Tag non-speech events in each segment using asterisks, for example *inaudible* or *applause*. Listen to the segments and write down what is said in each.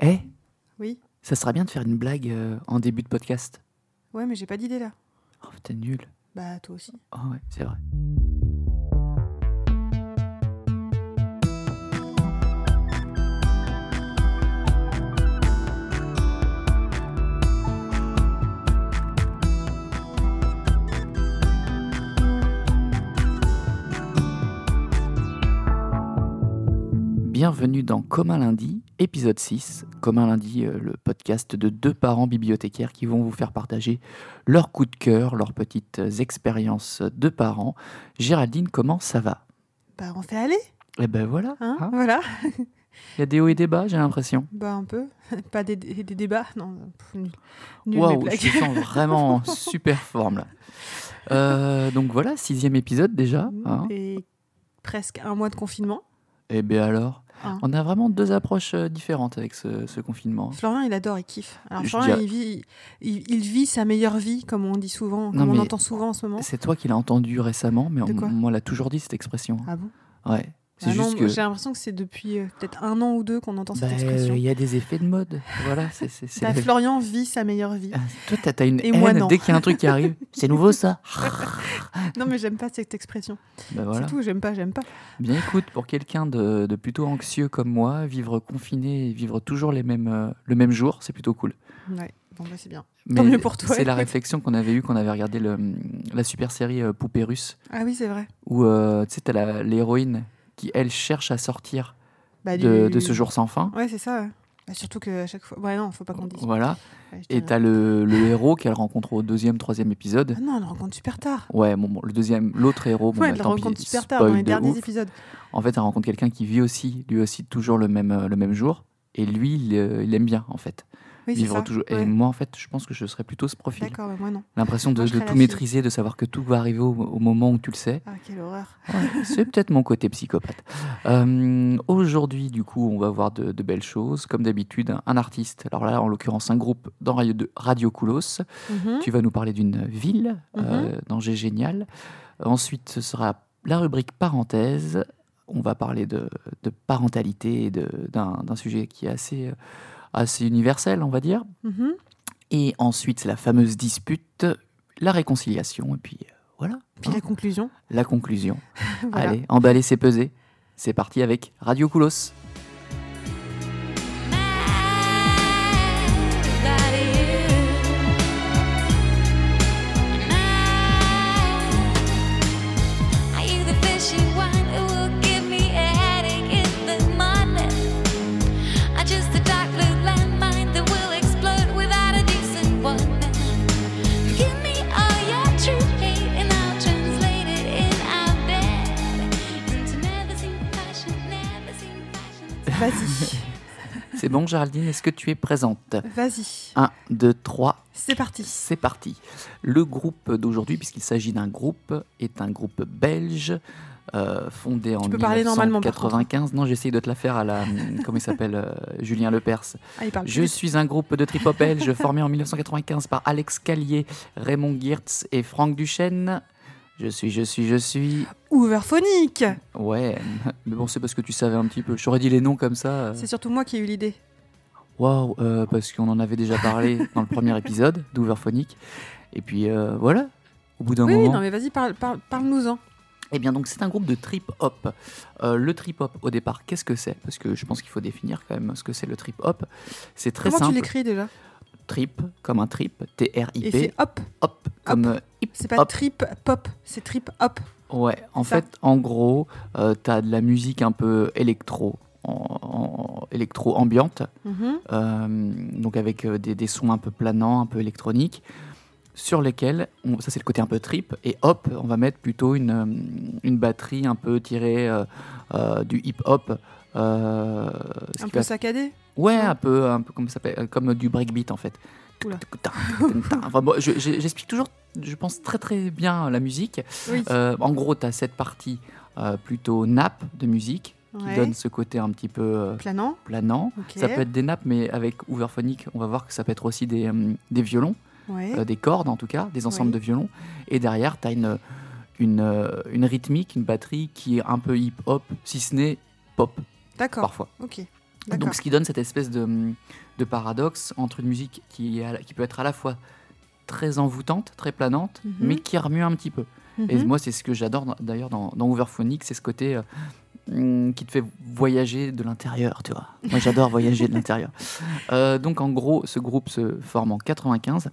Eh, Oui. ça serait bien de faire une blague euh, en début de podcast. Ouais, mais j'ai pas d'idée là. Oh, t'es nul. Bah, toi aussi. Oh ouais, c'est vrai. Bienvenue dans Commun lundi, épisode 6. Commun lundi, euh, le podcast de deux parents bibliothécaires qui vont vous faire partager leurs coups de cœur, leurs petites expériences de parents. Géraldine, comment ça va? Bah, on fait aller, Eh ben voilà, hein, hein? Voilà. il y a des hauts et des bas, j'ai l'impression. Bah, un peu. *laughs* pas des, des- des débats, non. Waouh, blagues. je sens vraiment en *laughs* super forme là. Euh, donc voilà, sixième épisode déjà. hein. Et presque un mois de confinement. Eh bien alors, Hein. on a vraiment deux approches euh, différentes avec ce, ce confinement. Florian, il adore, il kiffe. Alors, Je Florian, dirais- il vit, il, il vit sa meilleure vie, comme on dit souvent, Non, comme on entend souvent en ce moment. C'est toi qui l'as entendu récemment, mais on, l'a toujours dit cette expression. Ah bon? Ouais, Ah que. J'ai l'impression que c'est depuis euh, peut-être un an ou deux qu'on entend cette bah, expression. Il y a des effets de mode. Voilà, c'est. c'est- c'est Bah, Florian vit sa meilleure vie. Ah, Toi, t'as- t'as une Et haine dès qu'il y a un truc qui arrive. *laughs* C'est nouveau ça. *laughs* non, mais j'aime pas cette expression. Bah, voilà. C'est tout, j'aime pas, j'aime pas. Bien écoute, pour quelqu'un de, de plutôt anxieux comme moi, vivre confiné et vivre toujours les mêmes, euh, le même jour, c'est plutôt cool. Ouais, bon, bah, c'est bien. Mais mieux pour toi, C'est la *laughs* réflexion qu'on avait eue quand on avait regardé le, la super série euh, Poupée russe, Ah oui, c'est vrai. où euh, tu sais, t'as la- l'héroïne qui, elle, cherche à sortir Bah, de, du- de ce jour sans fin. Ouais, c'est ça. ouais. Bah, surtout qu'à chaque fois. Ouais, non, faut pas qu'on dise. Voilà. Ouais, Et t'as le, le héros *laughs* qu'elle rencontre au deuxième, troisième épisode. Ah non, on le rencontre super tard. Ouais, bon, bon, le deuxième, l'autre héros, bon, ouais, bah, elle le tant pis, rencontre super tard dans les de derniers ouf. épisodes. En fait, elle rencontre quelqu'un qui vit aussi, lui aussi, toujours le même, euh, le même jour. Et lui, il, euh, il aime bien, en fait. Oui, vivre toujours. Ouais. Et moi, en fait, je pense que je serais plutôt ce profil. D'accord, bah, moi non. L'impression de, Moi, de tout fille. maîtriser, de savoir que tout va arriver au, au moment où tu le sais. Ah, quelle horreur. Ouais, c'est *laughs* peut-être mon côté psychopathe. Euh, Aujourd'hui, du coup, on va voir de, de belles choses. Comme d'habitude, un, un artiste. Alors là, en l'occurrence, un groupe dans Radio, de Radio Koulos. Mhm. Tu vas nous parler d'une ville euh, dans G Génial. Ensuite, ce sera la rubrique parenthèse. On va parler de, de parentalité et de- d'un d'un sujet qui est assez, euh, assez universel, on va dire. Mhm. Et ensuite, la fameuse dispute, la réconciliation. Et puis euh, voilà, Puis hein, la conclusion. la conclusion. *laughs* Voilà. Allez, emballer, c'est peser. C'est parti avec Radio Koulos. C'est bon, Géraldine, est-ce que tu es présente? Vas-y. 1, 2, 3, C'est parti. c'est parti. Le groupe d'aujourd'hui, puisqu'il s'agit d'un groupe, est un groupe belge. euh, fondé en peux parler normalement, par 1995. Non, j'essaye de te la faire à la. *laughs* comment il s'appelle euh, Julien Lepers. Ah, il parle Je plus suis un groupe de trip-hop belge formé en 1995 par Alex Callier, Raymond Geertz et Franck Duchesne. Je suis, je suis, je suis. Ouverphonique. Ouais, *laughs* mais bon, c'est parce que tu savais un petit peu. J'aurais dit les noms comme ça. euh. C'est surtout moi qui ai eu l'idée. Waouh, euh, parce qu'on en avait déjà parlé *laughs* dans le premier épisode d'Ouverphonique. Et puis euh, voilà, au bout d'un Oui, oui, moment. non, mais vas-y, parle, parle, parle-nous-en. Eh bien, donc c'est un groupe de trip-hop. Euh, le trip-hop, au départ, qu'est-ce que c'est? Parce que je pense qu'il faut définir quand même ce que c'est le trip-hop. C'est très Comment tu simple. l'écris déjà? Trip, comme un trip, Et T-R-I-P, c'est hop. hop, comme euh, hip C'est pas hop. trip pop, c'est trip hop. Ouais, en ça. fait, en gros, euh, t'as de la musique un peu électro, en, en- électro ambiante, Mhm. euh, donc avec euh, des, des sons un peu planants, un peu électroniques, sur lesquels, on- ça c'est le côté un peu trip, et hop, on va mettre plutôt une, euh, une batterie un peu tirée euh, du hip-hop. euh, ce Un peu va- saccadé. Ouais, un peu, un peu comme ça s'appelle, comme du breakbeat en fait. J'explique toujours, je pense très très bien la musique. Oui. Euh, en gros, tu as cette partie euh, plutôt nappe de musique qui Ouais. donne ce côté un petit peu euh, Planant. Ça peut être des nappes, mais avec Ouverphonique, on va voir que ça peut être aussi des, euh, des violons, Ouais. euh, des cordes en tout cas, des ensembles de violons. Et derrière, tu as une, une, euh, une rythmique, une batterie qui est un peu hip-hop, si ce n'est pop D'accord. parfois. Ok. Donc, ce qui donne cette espèce de, de paradoxe entre une musique qui, est à la- qui peut être à la fois très envoûtante, très planante, Mhm. mais qui remue un petit peu. Et Mhm. moi, c'est ce que j'adore d'ailleurs dans, dans Overphonic, c'est ce côté euh, hum, qui te fait voyager de l'intérieur, tu vois. Moi, j'adore voyager de l'intérieur. *laughs* Euh, donc, en gros, ce groupe se forme en 95.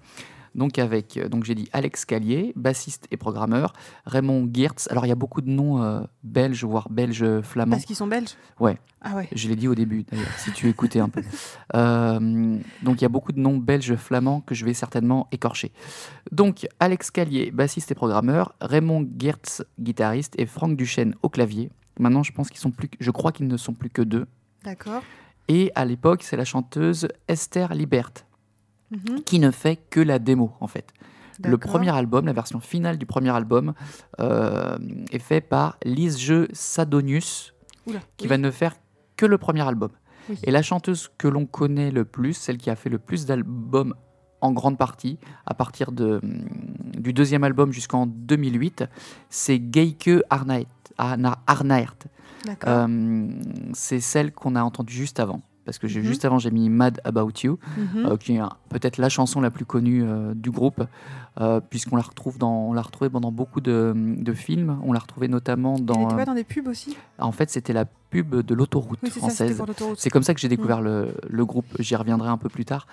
Donc, avec, euh, donc j'ai dit Alex Callier, bassiste et programmeur, Raymond Geertz. Alors, il y a beaucoup de noms euh, belges, voire belges flamands. Parce qu'ils sont belges? Ouais. Ah ouais. Je l'ai dit au début, d'ailleurs, si tu écoutais un peu. *laughs* Euh, donc, il y a beaucoup de noms belges flamands que je vais certainement écorcher. Donc, Alex Callier, bassiste et programmeur, Raymond Geertz, guitariste, et Franck Duchesne au clavier. Maintenant, je pense qu'ils sont plus, je crois qu'ils ne sont plus que deux. D'accord. Et à l'époque, c'est la chanteuse Esther Libert Mhm. qui ne fait que la démo, en fait. Le premier album, la version finale du premier album, euh, est fait par Lise Jeu Sadonius, Oula, qui oui. va ne faire que le premier album. Oui. Et la chanteuse que l'on connaît le plus, celle qui a fait le plus d'albums en grande partie, à partir de, du deuxième album jusqu'en 2008, c'est Geike Arnaert. Arna- Arnaert. D'accord. Euh, c'est celle qu'on a entendue juste avant. Parce que Mhm. juste avant, j'ai mis Mad About You, Mhm. euh, qui est peut-être la chanson la plus connue euh, du groupe, euh, puisqu'on la retrouve dans, on l'a retrouvée dans beaucoup de, de films. On l'a retrouvée notamment Elle dans. était euh, pas dans des pubs aussi? en fait, c'était la pub de l'autoroute Oui, française. C'est comme ça que j'ai découvert le, le groupe. J'y reviendrai un peu plus tard.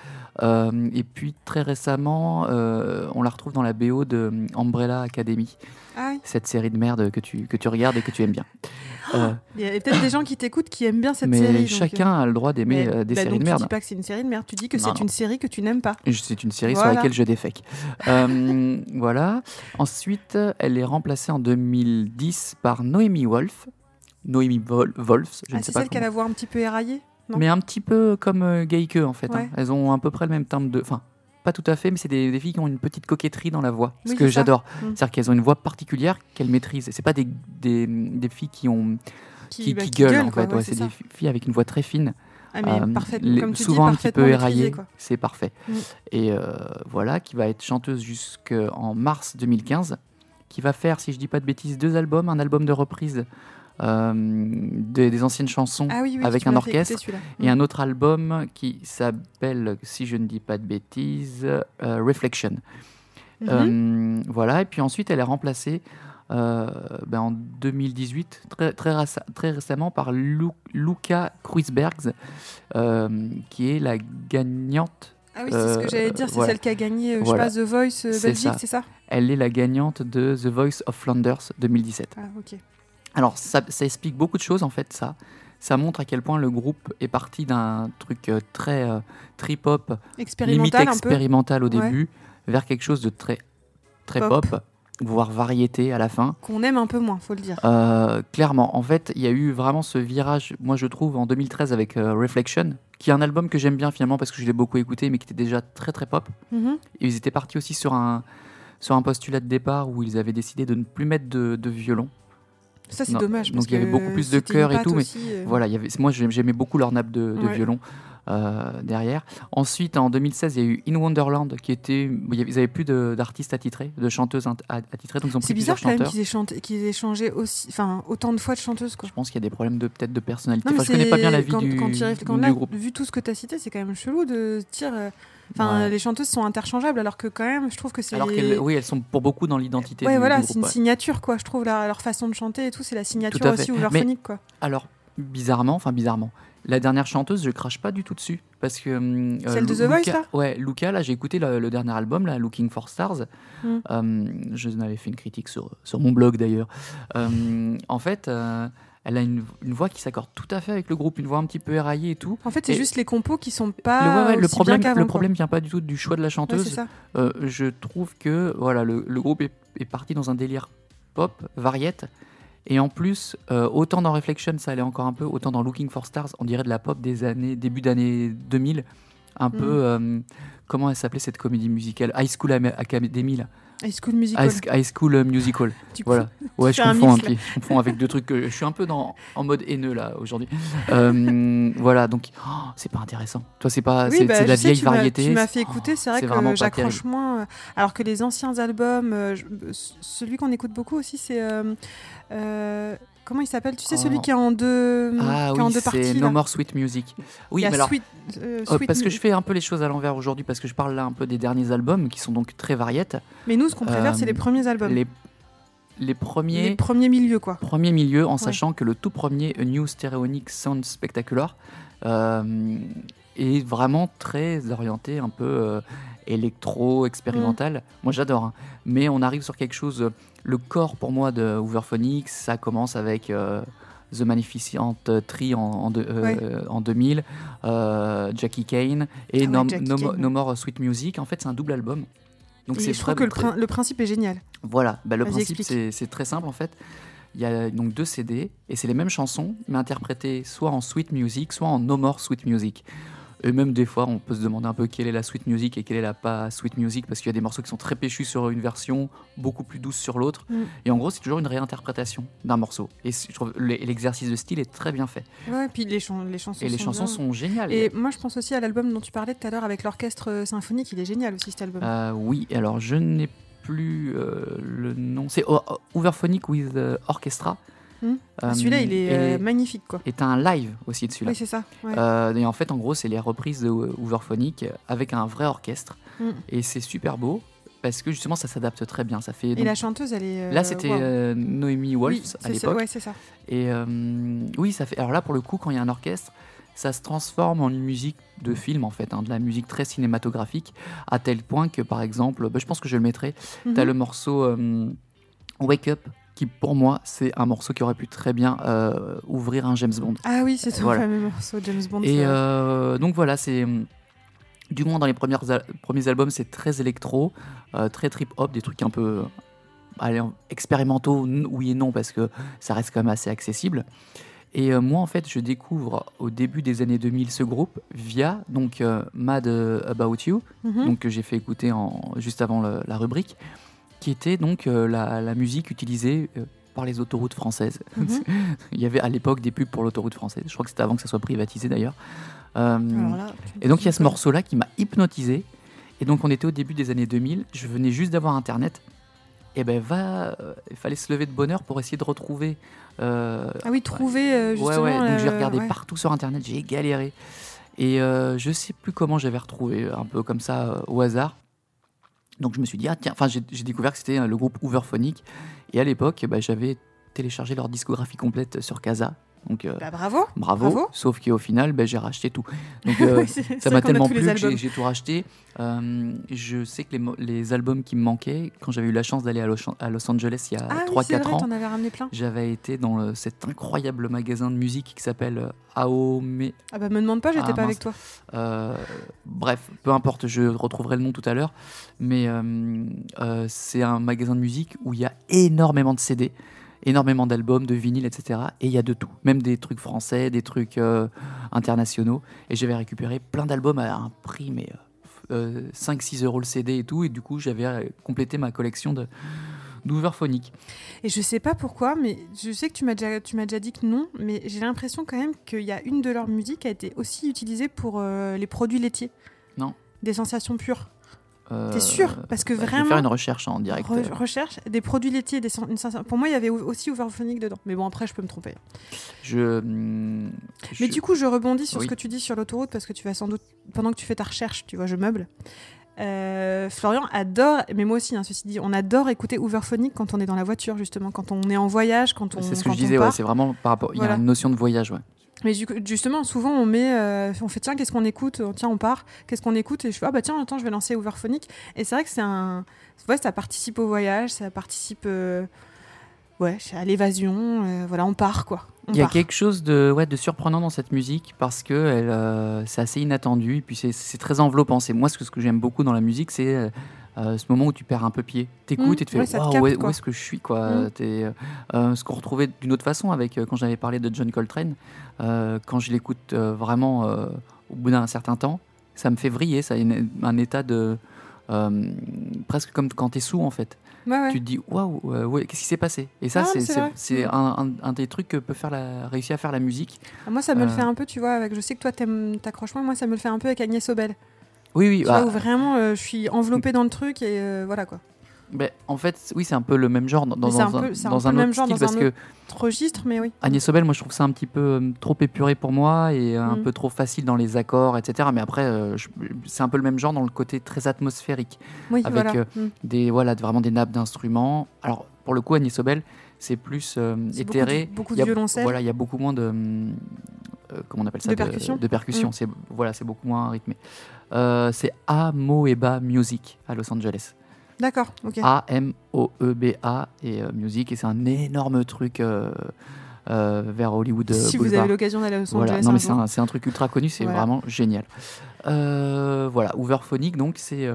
Euh, et puis très récemment, euh, on la retrouve dans la BO de Umbrella Academy, Ah oui. cette série de merde que tu, que tu regardes et que tu aimes bien. *gasps* Euh, Il y a peut-être des gens qui t'écoutent qui aiment bien cette mais série. donc, chacun a le droit euh, d'aimer mais- euh, des bah, séries donc de Tu merde. dis pas que c'est une série de merde, tu dis que c'est une série que tu n'aimes pas. C'est une série Voilà. sur laquelle je défèque. Euh, voilà. Ensuite, elle est remplacée en 2010 par Noémie Wolf. Noémie Vol Wolfs, je Ah, ne sais c'est pas celle qui a voix un petit peu éraillée non? Mais un petit peu comme euh, Geike en fait. hein. Elles ont à peu près le même timbre de. Enfin, pas tout à fait, mais c'est des, des filles qui ont une petite coquetterie dans la voix. Ce Oui, que c'est ça. j'adore. Mm. C'est-à-dire qu'elles ont une voix particulière qu'elles maîtrisent. C'est pas des, des, des filles qui ont qui, bah, qui gueulent en fait. ouais, Ouais, c'est c'est des filles avec une voix très fine. Ah, mais Euh, parfait, les- comme tu souvent dis, un petit peu quoi. C'est parfait. Mm. Et euh, voilà, qui va être chanteuse jusqu'en mars 2015, qui va faire, si je dis pas de bêtises, deux albums, un album de reprise euh, des, des anciennes chansons Ah oui, oui, avec un orchestre et Mm. un autre album qui s'appelle, si je ne dis pas de bêtises, Reflection. Mhm. Euh, voilà, et puis ensuite elle est remplacée ben, en 2018, très, très, récemment, par Lu- Luca Kruisbergs, euh, qui est la gagnante. Ah oui, c'est ce que euh, j'allais dire, c'est voilà. celle qui a gagné, euh, Voilà. je sais pas, The Voice euh, Belgique, c'est ça Elle est la gagnante de The Voice of Flanders 2017. Ah ok. Alors, ça, ça explique beaucoup de choses, en fait, ça. Ça montre à quel point le groupe est parti d'un truc euh, très euh, trip-hop, limite Expérimental au Ouais. début, vers quelque chose de très, très pop. Pop. Voire variété à la fin. Qu'on aime un peu moins, faut le dire. Euh, clairement, en fait, il y a eu vraiment ce virage, moi je trouve, en 2013 avec euh, Reflection, qui est un album que j'aime bien finalement parce que je l'ai beaucoup écouté, mais qui était déjà très très pop. Mhm. Et ils étaient partis aussi sur un, sur un postulat de départ où ils avaient décidé de ne plus mettre de, de violon. Ça, c'est dommage. donc il y avait beaucoup plus de chœurs et tout, mais euh, Voilà, il y avait, moi j'ai- j'aimais beaucoup leur nappe de, de Ouais. violon derrière. Ensuite, en 2016, il y a eu In Wonderland qui était. Ils n'avaient plus d'artistes attitrés, de chanteuses attitrées, donc ils ont C'est pris bizarre plusieurs quand même chanteurs. qu'ils aient, qu'ils aient changé aussi, enfin, autant de fois de chanteuse. Quoi. Je pense qu'il y a des problèmes de peut-être de personnalité. Non, Enfin, je connais pas bien la c'est- vie quand, du, quand du là, groupe. Vu tout ce que tu as cité, c'est quand même chelou de dire. euh, Enfin, Ouais. les chanteuses sont interchangeables, alors que quand même, je trouve que c'est. Alors qu'elles, oui, elles sont pour beaucoup dans l'identité Ouais, voilà, c'est une ouais. signature, quoi. Je trouve leur façon de chanter et tout, c'est la signature aussi Mais- ouverphonique, quoi. Alors, bizarrement, enfin bizarrement, la dernière chanteuse, je crache pas du tout dessus. Parce que. hum, euh, Celle de The Voice, là? Ouais, Luca, là, j'ai écouté le, le dernier album, là, Looking for Stars. Mm. Euh, je n'avais fait une critique sur, sur mon blog d'ailleurs. Euh, en fait, euh, elle a une, une voix qui s'accorde tout à fait avec le groupe, une voix un petit peu éraillée et tout. En fait, c'est juste les compos qui sont Le, pas. ouais, ouais, le problème, bien le problème vient pas du tout du choix de la chanteuse. Euh, je trouve que voilà, le, le groupe est, est parti dans un délire pop, variette. Et en plus, euh, autant dans Reflection, ça allait encore un peu, autant dans Looking for Stars, on dirait de la pop des années, début d'année 2000. Un Mm. peu, euh, comment elle s'appelait cette comédie musicale? High School Academy, là. High School Musical. High, High School Musical. du coup. Voilà. Ouais, je un confonds, un petit- je confonds avec deux trucs que je suis un peu dans, en mode haineux là aujourd'hui. Euh, voilà, donc oh, c'est pas intéressant. Toi, c'est pas, Oui, c'est bah, c'est de la sais, vieille tu m'as- variété. Tu m'as fait écouter, c'est vrai c'est que j'accroche moins. euh, Alors que les anciens albums, euh, celui qu'on écoute beaucoup aussi, c'est. euh, comment il s'appelle? Tu sais, Oh. celui qui est en deux, Ah qui est en oui, deux parties. c'est là. No More Sweet Music. Oui, mais alors, Sweet, euh, Sweet parce que je fais un peu les choses à l'envers aujourd'hui, parce que je parle là un peu des derniers albums qui sont donc très variés. Mais nous, ce qu'on préfère, c'est les premiers albums. Les, les premiers, Les premiers milieux, quoi. premiers milieux, en sachant que le tout premier A New Stereonic Sound Spectacular euh, est vraiment très orienté un peu euh, électro, expérimental. Mm. Moi j'adore, hein. mais on arrive sur quelque chose. euh, Le corps pour moi de Hooverphonics, ça commence avec. euh, The Magnificent Tree en, en, de- euh, Ouais. en 2000, euh, Jackie Kane et Ah ouais, no, Jackie No- Kane. No More Sweet Music. En fait, c'est un double album. Donc c'est je trouve que le, très- prin- le principe est génial. voilà, bah, le Vas-y, principe c'est c'est très simple en fait. Il y a donc deux CD et c'est les mêmes chansons mais interprétées soit en sweet music, soit en no more sweet music. Et même des fois, on peut se demander un peu quelle est la sweet music et quelle est la pas sweet music parce qu'il y a des morceaux qui sont très péchus sur une version, beaucoup plus douce sur l'autre. Mm. Et en gros, c'est toujours une réinterprétation d'un morceau. Et je trouve l'e- l'exercice de style est très bien fait. Ouais, puis les, chan- les chansons Et les sont chansons bien. sont géniales. Et moi, je pense aussi à l'album dont tu parlais tout à l'heure avec l'orchestre euh, symphonique. Il est génial aussi, cet album. Euh, oui, alors je n'ai plus euh, le nom. C'est O- O- Hooverphonic with euh, Orchestra. Hmm. Euh, Celui-là, il est et- euh, magnifique, quoi. est un live aussi de celui-là. Oui, c'est ça. ouais. Euh, et en fait, en gros, c'est les reprises de Hooverphonic avec un vrai orchestre. Mm. Et c'est super beau parce que justement, ça s'adapte très bien. Ça fait, Et la chanteuse, elle est. euh, Là, c'était Noémie Wolf Oui, à l'époque. Ouais, c'est ça. Et oui, ça fait. Alors là, pour le coup, quand il y a un orchestre, ça se transforme en une musique de film, en fait, hein, de la musique très cinématographique, à tel point que, par exemple, bah, je pense que je le mettrai. T'as Mhm. le morceau euh, Wake Up, qui pour moi, c'est un morceau qui aurait pu très bien euh, ouvrir un James Bond. Ah oui, c'est ton Voilà. fameux morceau James Bond. Et euh, donc voilà, c'est. hum, Du moins, dans les premières al- premiers albums, c'est très électro, euh, très trip-hop, des trucs un peu allez, expérimentaux, oui et non, parce que ça reste quand même assez accessible. Et moi, en fait, je découvre au début des années 2000 ce groupe via donc Mad About You, Mhm. donc que j'ai fait écouter en, juste avant le- la rubrique, qui était donc euh, la, la musique utilisée euh, par les autoroutes françaises. Mhm. *laughs* Il y avait à l'époque des pubs pour l'autoroute française. Je crois que c'était avant que ça soit privatisé d'ailleurs. Euh, là, et donc il y a ce morceau-là qui m'a hypnotisé. Et donc on était au début des années 2000. Je venais juste d'avoir Internet. Et ben va, il fallait se lever de bonne heure pour essayer de retrouver. euh, Ah oui, trouver euh, ouais justement. ouais. Donc j'ai regardé ouais. partout sur Internet. J'ai galéré. Et je sais plus comment j'avais retrouvé un peu comme ça au hasard. Donc je me suis dit ah tiens. Enfin j'ai découvert que c'était euh, le groupe Hooverphonic. Et à l'époque bah, j'avais téléchargé leur discographie complète sur Casa. Donc euh, Bah, bravo. Bravo. Bravo. Sauf qu'au final, ben, j'ai racheté tout. *laughs* Donc euh, ça m'a tellement plu que j'ai tout racheté. Euh, je sais que les, albums qui me manquaient, quand j'avais eu la chance d'aller à, Los- à Los Angeles il y a Ah oui, c'est 3-4 vrai, ans, j'avais été dans le- cet incroyable magasin de musique qui s'appelle Aome. Ah bah me demande pas, j'étais Ah, pas mince. avec toi. Bref, peu importe, je retrouverai le nom tout à l'heure. Mais c'est un magasin de musique où il y a énormément de CD, énormément d'albums, de vinyles, etc. Et il y a de tout, même des trucs français, des trucs euh, internationaux. Et j'avais récupéré plein d'albums à un prix, mais euh, 5-6 euros le CD et tout. Et du coup, j'avais euh, complété ma collection de d'Hooverphonic. Et je sais pas pourquoi, mais je sais que tu m'as déjà, tu m'as déjà dit que non, mais j'ai l'impression quand même qu'il y a une de leurs musiques qui a été aussi utilisée pour euh, les produits laitiers. Non. Des sensations pures. Euh, T'es sûr Parce que bah, Je vais vraiment. faire une recherche en direct. Re- recherche des produits laitiers, des une Pour moi, il y avait au- aussi Overphonic dedans. Mais bon, après, je peux me tromper. Je, hum, Mais du coup, je rebondis sur Oui. ce que tu dis sur l'autoroute parce que tu vas sans doute, pendant que tu fais ta recherche, tu vois, je meuble. Euh, Florian adore, mais moi aussi, hein, ceci dit, on adore écouter Overphonic quand on est dans la voiture, justement, quand on est en voyage, quand on. c'est ce que je disais, ouais, c'est vraiment par rapport. Il y a une notion de voyage, ouais. Mais justement, souvent, on met, euh, on fait tiens, qu'est-ce qu'on écoute? Tiens, on part. Qu'est-ce qu'on écoute? Et je fais ah bah tiens, attends, je vais lancer Overphonic. Et c'est vrai que c'est un, ouais, ça participe au voyage, ça participe, euh, ouais, à l'évasion. euh, voilà, on part quoi. On Il y a quelque chose de, ouais, de surprenant dans cette musique parce que elle, euh, c'est assez inattendu et puis c'est, c'est très enveloppant. C'est moi ce que, ce que j'aime beaucoup dans la musique, c'est euh, ce moment où tu perds un peu pied. T'écoutes Mm, et tu te fais ouais, capte, où, est-ce que je suis quoi Mm. T'es, euh, euh, Ce qu'on retrouvait d'une autre façon avec euh, quand j'avais parlé de John Coltrane. quand je l'écoute vraiment au bout d'un certain temps, ça me fait vriller. Ça a une- un état de presque comme quand t'es sous en fait. Ouais, ouais. Tu te dis waouh, ouais, qu'est-ce qui s'est passé? Et ça, Ah, c'est, c'est c'est, vrai. c'est Mm. un, un- un des trucs que peut faire la, réussir à faire la musique. Ah, Moi, ça me le fait un peu, tu vois. Avec, je sais que toi, t'aimes- t'accroches moins. Moi, ça me le fait un peu avec Agnès Obel. Oui, oui. Tu bah, vois, où vraiment, euh, je suis enveloppée dans le truc et euh, voilà quoi. Ben, en fait, oui, c'est un peu le même genre dans, Mais un peu- un dans un même autre genre un parce que registre, mais oui. Agnès Sobel, moi je trouve ça un petit peu euh, trop épuré pour moi et euh, un Mm. peu trop facile dans les accords, etc. Mais après, euh, c'est un peu le même genre dans le côté très atmosphérique, Oui, Avec, voilà. Mm. des voilà vraiment des nappes d'instruments. Alors pour le coup, Agnès Sobel, c'est plus euh, C'est beaucoup éthéré. de- beaucoup de a- violoncelle. Voilà, il y a beaucoup moins de euh, comment on appelle ça De percussion. de percussion. Mm. C'est voilà, c'est beaucoup moins rythmé. Euh, c'est Amoeba Music à Los Angeles. D'accord, ok. A-M-O-E-B-A et euh, Music. Et c'est un énorme truc euh, euh, vers Hollywood. euh, si vous Boulevard. avez l'occasion d'aller à Los Voilà, Angeles non un mais c'est un, un truc ultra connu, c'est Voilà. vraiment génial. Euh, voilà, Hooverphonic, donc c'est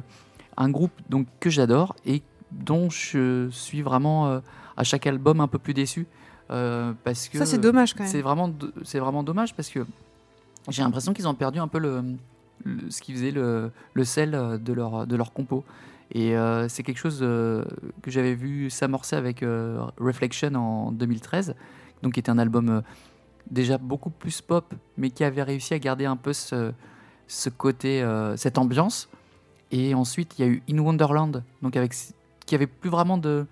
un groupe donc que j'adore et dont je suis vraiment euh, à chaque album un peu plus déçu euh, parce que Ça, c'est dommage quand c'est même. vraiment do- c'est vraiment dommage parce que j'ai l'impression qu'ils ont perdu un peu le, le- ce qui faisait le, le sel de leur de leur compo et euh, c'est quelque chose euh, que j'avais vu s'amorcer avec Reflection en 2013 donc qui était un album déjà beaucoup plus pop mais qui avait réussi à garder un peu ce, ce côté cette ambiance et ensuite il y a eu In Wonderland donc avec qui avait plus vraiment de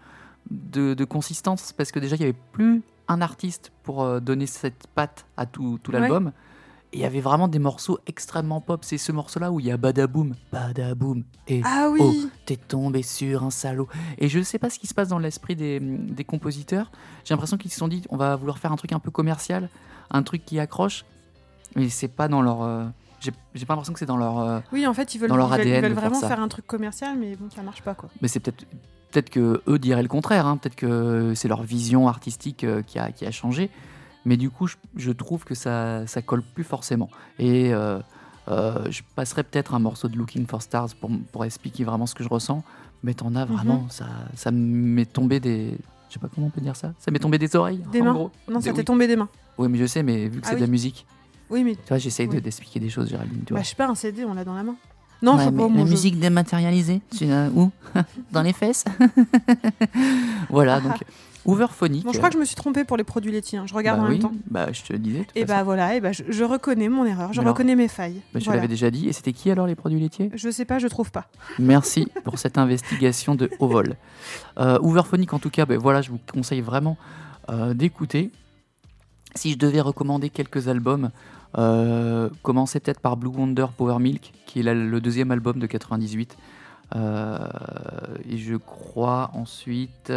de, de consistance parce que déjà il y avait plus un artiste pour euh, donner cette patte à tout, tout Ouais. l'album et il y avait vraiment des morceaux extrêmement pop c'est ce morceau là où il y a Badaboom Badaboom et Ah oui Oh, t'es tombé sur un salaud. Et je sais pas ce qui se passe dans l'esprit des, des compositeurs. J'ai l'impression qu'ils se sont dit, on va vouloir faire un truc un peu commercial, un truc qui accroche. Mais c'est pas dans leur. euh, j'ai pas l'impression que c'est dans leur. euh, Oui, en fait, ils veulent, dans leur ils veulent- ils ADN veulent de faire vraiment ça. faire un truc commercial, mais bon, ça marche pas quoi. mais c'est peut-être. Peut-être que eux diraient le contraire. hein. Peut-être que c'est leur vision artistique euh, qui, a, qui a changé. Mais du coup, je, je trouve que ça, ça colle plus forcément. Et euh, euh, je passerai peut-être un morceau de Looking for Stars pour, pour expliquer vraiment ce que je ressens. Mais t'en as vraiment, Mhm. ça, ça m'est tombé des. Je sais pas comment on peut dire ça. Ça m'est tombé des oreilles. Des en mains gros. Non, ça t'est oui. tombé des mains. Oui, mais je sais, mais vu que Ah c'est de la musique, Oui, mais tu vois, j'essaye Oui. d'expliquer des choses, Géraldine. Tu bah, vois. je sais pas, un CD, on l'a dans la main. Non, Ouais, pas. la musique dématérialisée, tu l'as où *laughs* Dans les fesses *laughs* Voilà, donc *laughs* Hooverphonic. Bon, je crois que je me suis trompée pour les produits laitiers. hein. Je regarde bah en oui, même temps. Bah, je te le disais. Et façon. bah voilà, et bah, je, je reconnais mon erreur, je alors, reconnais mes failles. Bah, je Voilà. l'avais déjà dit. Et c'était qui alors les produits laitiers? Je sais pas, je trouve pas. Merci pour cette investigation de haut vol. Euh, Hooverphonic, en tout cas, ben voilà, je vous conseille vraiment euh, d'écouter. Si je devais recommander quelques albums, euh, commencez peut-être par Blue Wonder Power Milk, qui est la- le deuxième album de 98. Euh, et je crois ensuite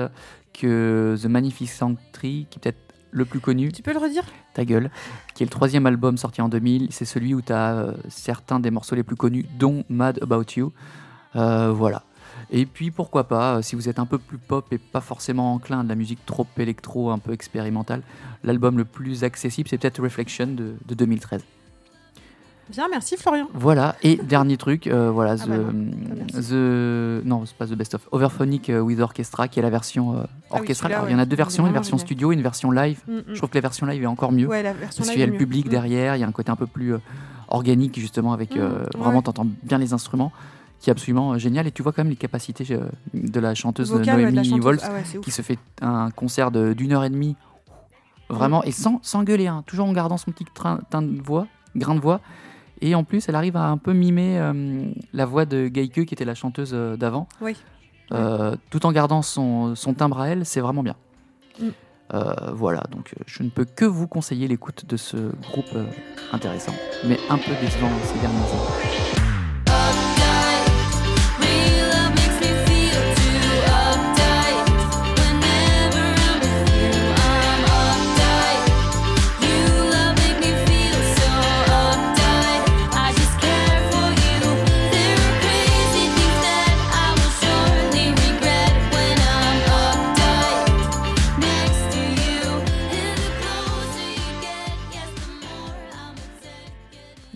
que The Magnificent Tree, qui est peut-être le plus connu, Tu peux le redire? Ta gueule, qui est le troisième album sorti en 2000. C'est celui où tu as certains des morceaux les plus connus, dont Mad About You. Euh, voilà. Et puis pourquoi pas, euh, si vous êtes un peu plus pop et pas forcément enclin à de la musique trop électro, un peu expérimentale, l'album le plus accessible, c'est peut-être Reflection de, de 2013. Bien, merci Florian. Voilà, et *laughs* dernier truc, euh, voilà, Ah the, bah non, merci. the- non, c'est pas The Best of, Overphonic euh, with Orchestra, qui est la version euh, Ah oui, orchestrale. Alors, il y en a deux versions, une vraiment version génial. studio et une version live. Mm, mm. Je trouve que la version live est encore mieux. Ouais, la version Parce qu'il y a le public Mm. derrière, il y a un côté un peu plus euh, organique justement avec Mm, euh, ouais. vraiment t'entends bien les instruments qui est absolument euh, génial et tu vois quand même les capacités euh, de la chanteuse ouais, la Noémie chanteuse. Wolf Ah ouais, ouf. qui se fait un concert d'une heure et demie vraiment et sans, sans gueuler hein, toujours en gardant son petit train, teint de voix grain de voix et en plus elle arrive à un peu mimer euh, la voix de Geike qui était la chanteuse d'avant Oui. Euh, tout en gardant son, son timbre à elle c'est vraiment bien Mm. euh, voilà, donc je ne peux que vous conseiller l'écoute de ce groupe intéressant, mais un peu décevant ces dernières années.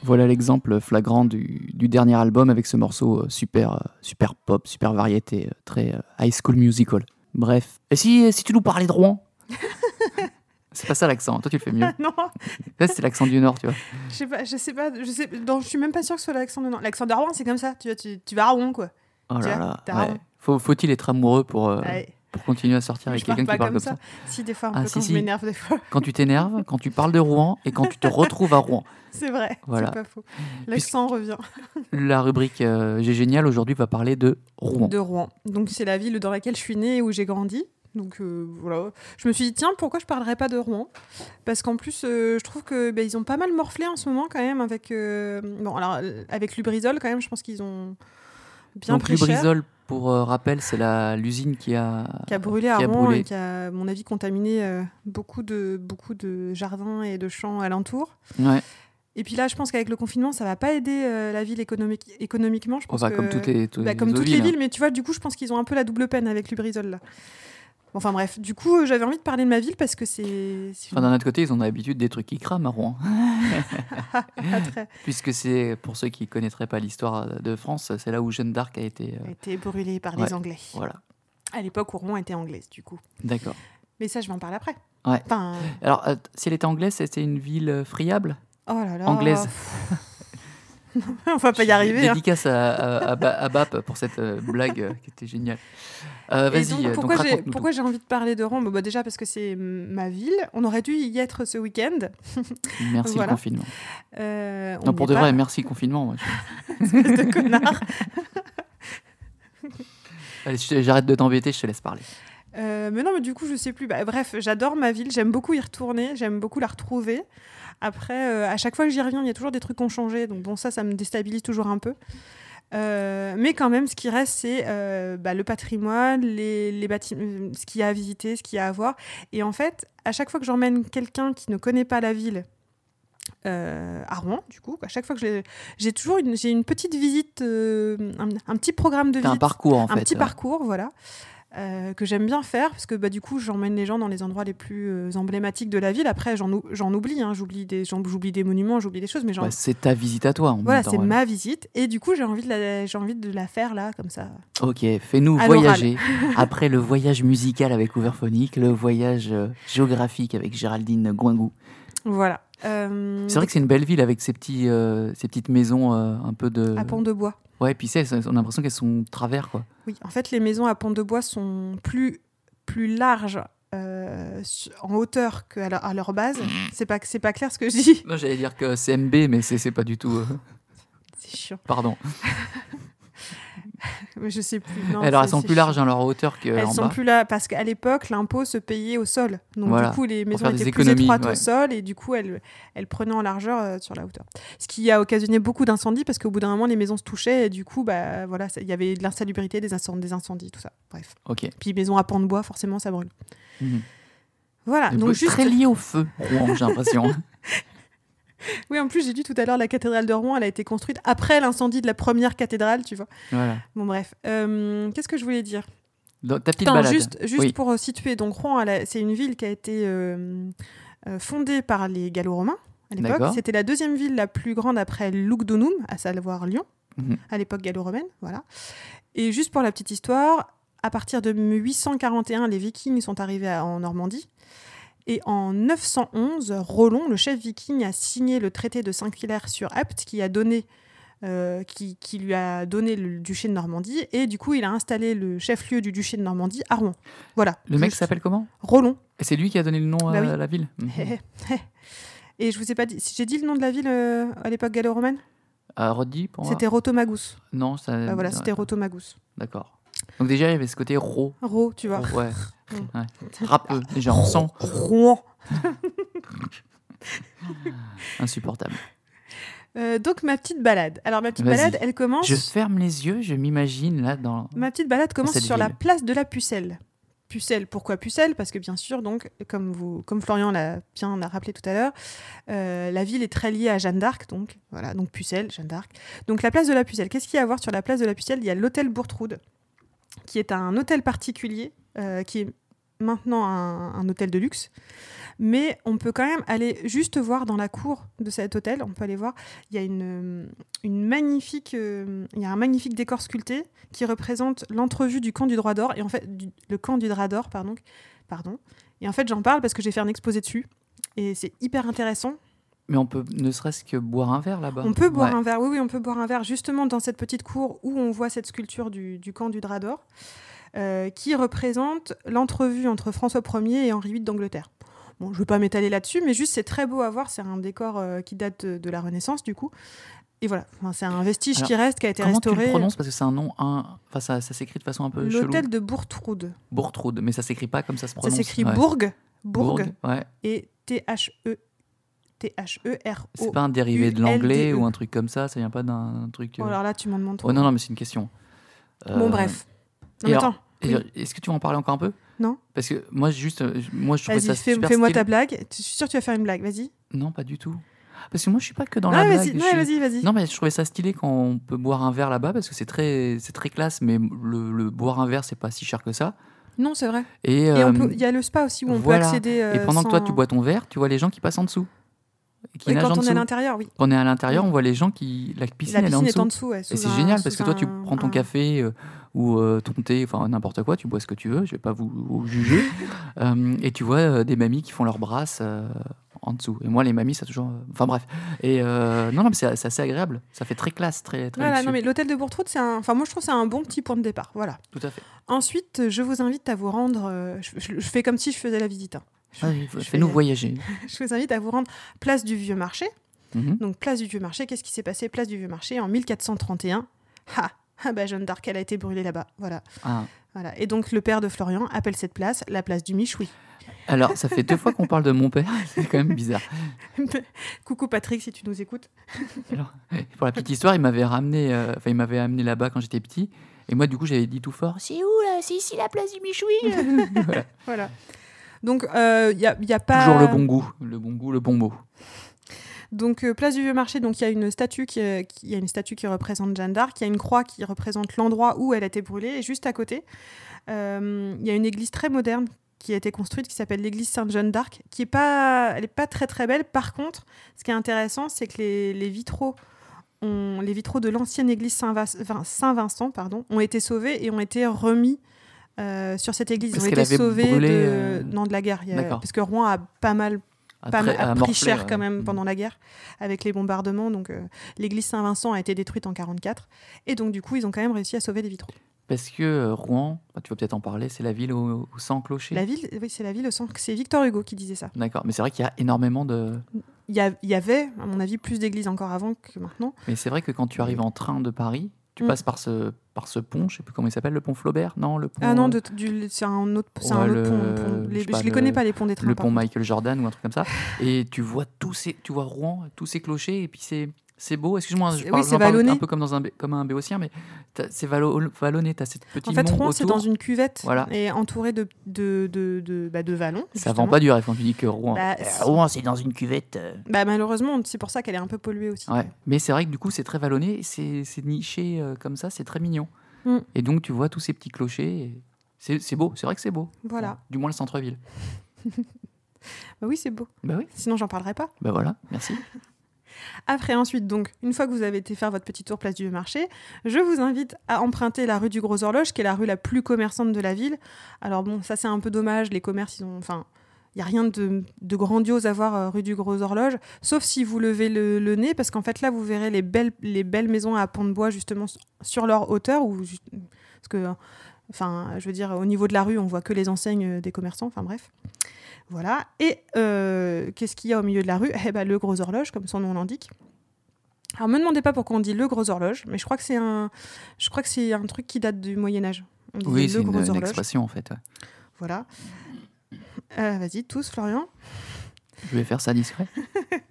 Voilà l'exemple flagrant du, du dernier album avec ce morceau euh, super, euh, super pop, super variété, euh, très high school musical. Bref. Et si, si tu nous parlais de Rouen? *laughs* C'est pas ça l'accent, toi tu le fais mieux. non, Là c'est l'accent du Nord, tu vois. je sais pas, je sais pas, je sais, non, je suis même pas sûre que ce soit l'accent de Nantes. L'accent de Rouen, c'est comme ça. Tu, vois, tu, tu vas à Rouen, quoi. Oh là là. ouais. Faut, faut-il être amoureux pour, euh, Ouais. Pour continuer à sortir avec quelqu'un qui parle comme comme ça. Si, des fois, un Ah, peu si, quand si. je m'énerve, des fois. Quand tu t'énerves, quand tu parles de Rouen et quand tu te retrouves à Rouen. *laughs* C'est vrai, Voilà. c'est pas faux. L'accent revient. *laughs* La rubrique euh, J'ai génial aujourd'hui va parler de Rouen. De Rouen. Donc, c'est la ville dans laquelle je suis née et où j'ai grandi. Donc euh, voilà, je me suis dit tiens pourquoi je parlerais pas de Rouen? Parce qu'en plus euh, je trouve que ben, ils ont pas mal morflé en ce moment quand même avec euh, bon alors avec Lubrizol quand même je pense qu'ils ont bien Donc Lubrizol, pour euh, rappel, c'est l'usine qui a... qui a brûlé à qui a Rouen brûlé. et qui a à mon avis contaminé euh, beaucoup de beaucoup de jardins et de champs alentours Ouais, et puis là je pense qu'avec le confinement ça va pas aider euh, la ville économique économiquement je pense enfin, que- comme toutes les, toutes Bah, les comme autres toutes les villes, hein. villes, mais tu vois, du coup, je pense qu'ils ont un peu la double peine avec Lubrizol là. Enfin bref, du coup, euh, j'avais envie de parler de ma ville parce que c'est. Enfin, d'un autre côté, ils ont l'habitude des trucs qui crament à Rouen. *laughs* *laughs* Puisque c'est, pour ceux qui ne connaîtraient pas l'histoire de France, c'est là où Jeanne d'Arc a été... euh, a été brûlée par Ouais. les Anglais. Voilà, À l'époque où Rouen était anglaise, du coup. d'accord. Mais ça, je vais en parler après. Ouais. Enfin, Alors, euh, si elle était anglaise, c'était une ville friable? Oh là là. Anglaise. *laughs* *laughs* On va pas y arriver. hein. Dédicace à, à, à Ba- à Bap pour cette euh, blague qui était géniale. Euh, Vas-y, euh, pourquoi j'ai raconte-nous pourquoi j'ai envie de parler de Rouen Bah, bah, Déjà parce que c'est ma ville. On aurait dû y être ce week-end. Merci *laughs* voilà. le confinement. Euh, on Non, pour de vrai, merci confinement. moi, je- *laughs* Espèce de connard. Allez, j'arrête de t'embêter, je te laisse parler. Euh, mais non, mais du coup, je sais plus. Bah, bref, j'adore ma ville. J'aime beaucoup y retourner. J'aime beaucoup la retrouver. Après, euh, à chaque fois que j'y reviens, il y a toujours des trucs qui ont changé. Donc bon, ça, ça me déstabilise toujours un peu. Euh, mais quand même, ce qui reste, c'est euh, bah, le patrimoine, les, les bâtiments, ce qu'il y a à visiter, ce qu'il y a à voir. Et en fait, à chaque fois que j'emmène quelqu'un qui ne connaît pas la ville euh, à Rouen, du coup, à chaque fois que j'ai toujours une, j'ai une petite visite, un, un petit programme de T'as un visite parcours en un fait. petit euh, parcours, voilà, euh, que j'aime bien faire parce que bah, du coup, j'emmène les gens dans les endroits les plus euh, emblématiques de la ville. Après, j'en ou- j'en oublie, hein, j'oublie des, j'en- j'oublie des monuments, j'oublie des choses, mais ouais, c'est ta visite à toi. en voilà, c'est ma visite et du coup, j'ai envie de la, j'ai envie de la faire là, comme ça. Ok, fais-nous voyager. *laughs* Après le voyage musical avec Overphonic, le voyage euh, géographique avec Géraldine Goingou. Voilà. Euh, C'est vrai que c'est une belle ville avec ses, petits, ces peties maisons un peu de. à Pont de Bois. Ouais, puis c'est, on a l'impression qu'elles sont travers quoi. Oui, en fait, les maisons à Pont de Bois sont plus, plus larges. euh, en hauteur qu'à leur, à leur base. C'est pas, c'est pas clair ce que je dis. Non, j'allais dire que c'est MB, mais c'est, c'est pas du tout. euh, C'est chiant. Pardon. *laughs* *laughs* Je sais plus. Non, Alors elles sont plus larges en leur hauteur qu'en Elles sont bas. plus là parce qu'à l'époque, l'impôt se payait au sol. Donc Voilà, du coup, les maisons étaient plus étroites ouais. au sol et du coup, elles, elles prenaient en largeur euh, sur la hauteur. Ce qui a occasionné beaucoup d'incendies parce qu'au bout d'un moment, les maisons se touchaient et du coup, bah voilà, il y avait de l'insalubrité, des incendies, des incendies, tout ça. Bref. Ok. Puis maison à pan de bois, forcément, ça brûle. Mhm. Voilà. Donc juste. Très lié au feu, j'ai l'impression. *laughs* Oui, en plus, j'ai dit tout à l'heure, la cathédrale de Rouen, elle a été construite après l'incendie de la première cathédrale, tu vois. voilà. Bon, bref. Euh, Qu'est-ce que je voulais dire? Ta petite Attends, balade. juste, juste Oui. pour euh, situer, donc Rouen, c'est une ville qui a été euh, fondée par les Gallo-Romains à l'époque. D'accord. C'était la deuxième ville la plus grande après Lugdunum, à savoir Lyon, Mhm. à l'époque gallo-romaine. Voilà. Et juste pour la petite histoire, à partir de 841, les Vikings sont arrivés à- en Normandie. Et en 911, Rollon, le chef viking, a signé le traité de Saint-Hilaire sur Apt, qui a donné euh, qui, qui lui a donné le duché de Normandie et du coup il a installé le chef-lieu du duché de Normandie à Rouen. Voilà. Le mec s'appelle comment? Rollon. Et c'est lui qui a donné le nom à Bah oui. la ville *laughs* Mhm. et je vous ai pas dit, j'ai dit le nom de la ville euh, à l'époque gallo-romaine, À moi c'était Rotomagus. Non, ça. Bah voilà, c'était Rotomagus. D'accord. Donc déjà, il y avait ce côté ro. Ro, tu vois. Ouais. *laughs* Ouais. Rappeux. Déjà, on sent Rouen. insupportable. Euh, donc ma petite balade. Alors ma petite balade, elle commence. Je ferme les yeux, je m'imagine là dans. Ma petite balade commence sur la place de la Pucelle. Pucelle, pourquoi Pucelle? Parce que bien sûr, donc, comme, vous, comme Florian l'a bien l'a rappelé tout à l'heure, euh, la ville est très liée à Jeanne d'Arc, donc voilà, donc Pucelle, Jeanne d'Arc. Donc la place de la Pucelle, qu'est-ce qu'il y a à voir sur la place de la Pucelle? Il y a l'hôtel Bourtroude, qui est un hôtel particulier, euh, qui est maintenant un, hôtel de luxe. Mais on peut quand même aller juste voir dans la cour de cet hôtel, on peut aller voir, il y a une, magnifique, euh, il y a un magnifique décor sculpté qui représente l'entrevue du camp du droit d'or et en fait camp du drap d'or pardon pardon et en fait j'en parle parce que j'ai fait un exposé dessus et c'est hyper intéressant Mais on peut ne serait-ce que boire un verre là-bas. on peut boire Ouais. un verre oui oui on peut boire un verre justement dans cette petite cour où on voit cette sculpture du, du camp du drap d'or euh, qui représente l'entrevue entre François Ier et Henri VIII d'Angleterre. Bon, je ne veux pas m'étaler là-dessus, mais juste c'est très beau à voir. C'est un décor euh, qui date de, de la Renaissance, du coup. Et voilà, Enfin, c'est un vestige Alors, qui reste, qui a été Comment tu restauré. le prononces? Parce que c'est un nom, un... enfin, ça, ça s'écrit de façon un peu chelou. L'hôtel de Bourtroude. Bourtroude, mais ça s'écrit pas comme ça se Ça prononce. s'écrit Ouais. Bourg, Bourg, Bourg, ouais. et T-H-E. T-H-E-R-O. C'est pas un dérivé de l'anglais ou un truc comme ça, ça vient pas d'un truc. euh, Oh, alors là, tu m'en demandes trop. Oh non, non, mais c'est une question. Bon, Euh, bref. Non, attends. oui. Est-ce que tu vas en parler encore un peu? Non. Parce que moi, juste, euh, moi, je trouvais ça fais- super fais-moi ta blague. Je suis sûre que tu vas faire une blague. Vas-y. Non, pas du tout. Parce que moi, je suis pas que dans la blague. non, suis- vas-y, vas-y. Non, mais je trouvais ça stylé quand on peut boire un verre là-bas parce que c'est très, c'est très classe, mais le, le boire un verre, c'est pas si cher que ça. Non, c'est vrai. Et, euh, il y a le spa aussi où on voilà. peut accéder. euh, et pendant que toi, tu bois ton verre, tu vois les gens qui passent en dessous. Et Qui Oui, quand on est dessous. à l'intérieur, oui. Quand on est à l'intérieur, on voit les gens qui. La piscine, La elle est en piscine est en dessous. dessous. ouais, Et c'est génial parce que toi, tu prends ton un- café euh, ou euh, ton thé, enfin n'importe quoi, tu bois ce que tu veux, je vais pas vous, vous juger. *laughs* Euh, et tu vois des mamies qui font leur brasse euh, en dessous. Et moi, les mamies, ça toujours. Enfin bref. Et non, non, mais c'est assez agréable. Ça fait très classe, très, très Voilà, non, mais l'hôtel de Bourtroude, c'est un. Enfin, moi, je trouve que c'est un bon petit point de départ. Voilà. Tout à fait. Ensuite, je vous invite à vous rendre. je, je- je fais comme si je faisais la visite. hein. Je, Vas-y, je Fais-nous fais- voyager. *laughs* je vous invite à vous rendre place du Vieux Marché. Mhm. Donc, place du Vieux Marché, qu'est-ce qui s'est passé? Place du Vieux Marché en 1431. Ah, ah bah, Jeanne d'Arc, elle a été brûlée là-bas. Voilà. Ah. voilà. Et donc, le père de Florian appelle cette place la place du Michoui. Alors, ça fait deux fois qu'on parle de mon père. *laughs* C'est quand même bizarre. *laughs* Coucou Patrick, si tu nous écoutes. Alors, pour la petite histoire, il m'avait ramené, euh, il m'avait amené là-bas quand j'étais petit. Et moi, du coup, j'avais dit tout fort C'est où là? C'est ici la place du Michoui Voilà. Voilà. Donc, il n'y a, y a pas. Toujours le bon goût, le bon goût, le bon mot. Donc, euh, place du Vieux Marché, donc il y a une statue qui, euh, qui- y a une statue qui représente Jeanne d'Arc, il y a une croix qui représente l'endroit où elle a été brûlée, et juste à côté, euh, il y a une église très moderne qui a été construite qui s'appelle l'église Sainte-Jeanne d'Arc, qui est pas, elle est pas très très belle. Par contre, ce qui est intéressant, c'est que les, les vitraux ont, les vitraux de l'ancienne église Saint-Vincent pardon, ont été sauvés et ont été remis euh, sur cette église. Parce Ils ont été sauvés brûlé, de, euh, non, de la guerre. A- parce que Rouen a pas mal pas a pris cher quand même Mm. pendant la guerre avec les bombardements. Donc euh, l'église Saint-Vincent a été détruite en 44 et donc du coup ils ont quand même réussi à sauver les vitraux. Parce que euh, Rouen, bah, tu vas peut-être en parler, c'est la ville au, au 100 clochers. La ville, oui c'est la ville au centre. C'est Victor Hugo qui disait ça. D'accord, mais c'est vrai qu'il y a énormément de. Il y, a- il y avait à mon avis plus d'églises encore avant que maintenant. Mais c'est vrai que quand tu arrives en train de Paris, tu Mm. passes par ce, par ce pont, je sais plus comment il s'appelle, le pont Flaubert Non, le pont. Ah non, c'est un autre, c'est Ouais, un autre le- pont. pont. je Les- sais je pas, les le- connais pas les ponts des trains. le pont. Michael Jordan ou un truc comme ça. Et tu vois tous ces, tu vois Rouen, tous ces clochers, et puis c'est. C'est beau, excuse-moi, je C'est- parle, oui, parle un peu comme, dans un, comme un béotien, mais t'as- c'est vallonné, tu as cette petite En fait, Rouen, c'est dans une cuvette Voilà. et entouré de, de, de, de, bah, de vallons. Ça vend pas du rêve quand tu dis que Rouen. Bah, Euh. Rouen, c'est dans une cuvette. Bah, malheureusement, c'est pour ça qu'elle est un peu polluée aussi. Ouais. Mais c'est vrai que du coup, c'est très vallonné, c'est c'est niché euh, comme ça, c'est très mignon. Mm. Et donc, tu vois tous ces petits clochers. C'est beau, c'est vrai que c'est beau. Voilà. Du moins le centre-ville. *laughs* Bah oui, c'est beau. Bah oui, Sinon, j'en parlerai pas. bah voilà, merci. Après, ensuite, donc, une fois que vous avez été faire votre petit tour place du marché, je vous invite à emprunter la rue du Gros Horloge, qui est la rue la plus commerçante de la ville. Alors bon, ça c'est un peu dommage, les commerces, ils ont, enfin, il y a rien de, grandiose à voir euh, rue du Gros Horloge, sauf si vous levez le, nez, parce qu'en fait là, vous verrez les belles, les belles maisons à pont de bois justement sur leur hauteur, ou parce que, enfin, je veux dire, au niveau de la rue, on voit que les enseignes euh, des commerçants. Enfin bref. Voilà. Et euh, qu'est-ce qu'il y a au milieu de la rue? Eh ben, le gros horloge, comme son nom l'indique. Alors, me demandez pas pourquoi on dit le gros horloge, mais je crois que c'est un, je crois que c'est un truc qui date du Moyen Âge. On Oui, c'est une, expression en fait. ouais. Voilà. Euh, Vas-y, tous, Florian. Je vais faire ça discret. *laughs*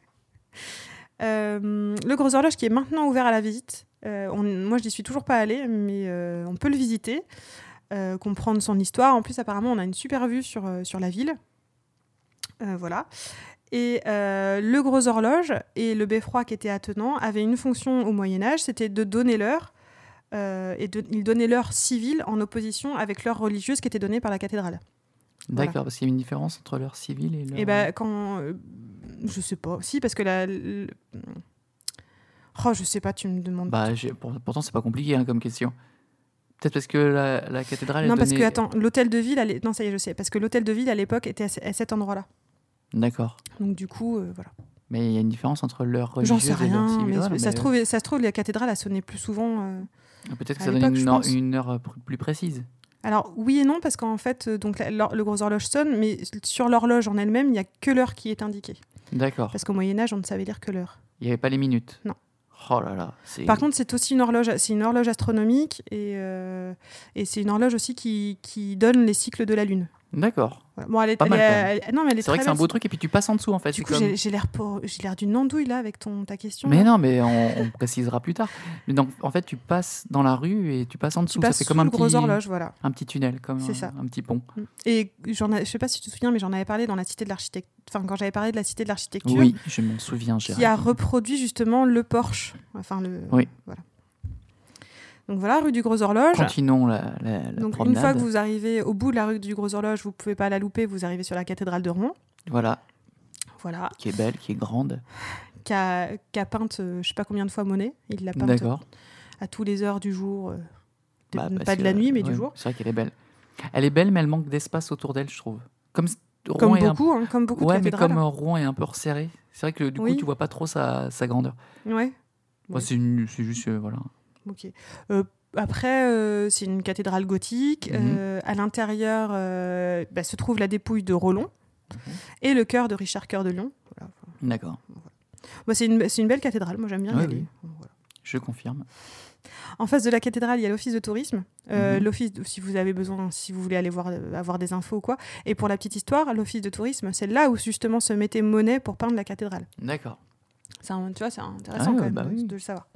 Euh, le gros horloge qui est maintenant ouvert à la visite. On- moi, je n'y suis toujours pas allée, mais on peut le visiter, comprendre son histoire. En plus, apparemment, on a une super vue sur, sur la ville. Euh, voilà. Et euh, le gros horloge et le beffroi qui était attenant avaient une fonction au Moyen Âge, c'était de donner l'heure. euh, et de, ils donnaient l'heure civile en opposition avec l'heure religieuse qui était donnée par la cathédrale. Voilà. D'accord, parce qu'il y a une différence entre l'heure civile et l'heure. Et ben quand euh, je sais pas, si parce que la, le- oh je sais pas, tu me demandes. Bah, pour- pourtant, c'est pas compliqué hein, comme question. Peut-être parce que la, la cathédrale non est parce que attends, l'hôtel de ville, non ça y est je sais, parce que l'hôtel de ville à l'époque était à cet endroit-là. D'accord. Donc du coup euh, voilà. Mais il y a une différence entre l'heure J'en religieuse sais et l'heure rien, civile. mais ça mais, se trouve, ça se trouve la cathédrale a sonné plus souvent. euh, euh, Peut-être que ça donne une, heure- une euh, plus précise. Alors oui et non parce qu'en fait euh, donc la- le gros horloge sonne mais sur l'horloge en elle-même il n'y a que l'heure qui est indiquée D'accord. parce qu'au Moyen Âge on ne savait lire que l'heure. Il n'y avait pas les minutes. Non. Oh là là. Par contre c'est aussi une horloge c'est une horloge astronomique et, euh, et c'est une horloge aussi qui, qui donne les cycles de la lune. D'accord. Voilà. Bon elle est, Pas elle mal, est- quand même. elle- non mais elle est C'est vrai que c'est un beau truc et puis tu passes en dessous en fait. Du coup comme- j'ai l'air pour- j'ai l'air d'une andouille là avec ton ta question. Mais là. non, mais on, on *laughs* précisera plus tard. Mais donc, en fait, tu passes dans la rue et tu passes en Tu dessous. Ça passes fait comme un petit, horloge voilà. un petit tunnel, comme C'est un, ça. un petit pont. Et j'en je sais pas si tu te souviens, mais j'en avais parlé dans la cité de l'architecture. Enfin, quand j'avais parlé de la cité de l'architecture, Oui, je m'en souviens. qui a reproduit justement le Porsche. Enfin, le. Oui. Voilà. Donc voilà, rue du Gros Horloge. Continuons la, la, la Donc promenade. une fois que vous arrivez au bout de la rue du Gros Horloge, vous pouvez pas la louper. Vous arrivez sur la cathédrale de Rouen. Voilà, Voilà. qui est belle, qui est grande. Qu'a qu'a peinte, euh, je sais pas combien de fois Monet. Il l'a peinte D'accord. à tous les heures du jour. euh, de- Bah, pas de la nuit, mais ouais, du jour. C'est vrai qu'elle est belle. Elle est belle, mais elle manque d'espace autour d'elle, je trouve. Comme s- Comme Rouen est un- beaucoup, hein, comme beaucoup Ouais, de mais comme euh, Rouen est un peu resserré, c'est vrai que du Oui. coup, tu vois pas trop sa, sa grandeur. Ouais. Oui. c'est juste, euh, voilà. Ok. Euh, après, euh, c'est une cathédrale gothique. Mhm. Euh, à l'intérieur bah, se trouve la dépouille de Rollon Mhm. et le cœur de Richard Cœur de Lion. Voilà. D'accord, Bah, c'est une, belle cathédrale. Moi, j'aime bien Oui. Voilà. je confirme. En face de la cathédrale, il y a l'office de tourisme. Euh, Mhm. L'office, si vous avez besoin, si vous voulez aller voir, avoir des infos ou quoi. Et pour la petite histoire, l'office de tourisme, c'est là où justement se mettait Monet pour peindre la cathédrale. D'accord. Tu vois, c'est intéressant Ah ouais, quand même bah de le savoir.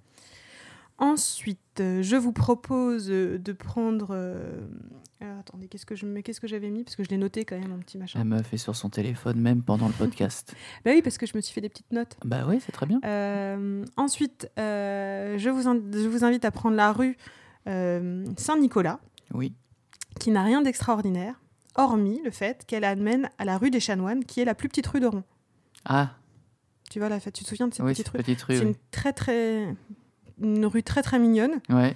Ensuite, euh, je vous propose euh, de prendre. euh, alors, attendez, qu'est-ce que je mets Qu'est-ce que j'avais mis? Parce que je l'ai noté quand même, un petit machin. La meuf est sur son téléphone, même pendant le podcast. *laughs* Bah oui, parce que je me suis fait des petites notes. bah oui, c'est très bien. Euh, ensuite, euh, je, vous in- je vous invite à prendre la rue Saint-Nicolas, Oui. qui n'a rien d'extraordinaire, hormis le fait qu'elle amène à la rue des Chanoines, qui est la plus petite rue de Rouen. Ah, Tu vois, là, tu te souviens de cette oui, petite rue? petite rue. C'est oui. une très très une rue très très mignonne. Ouais.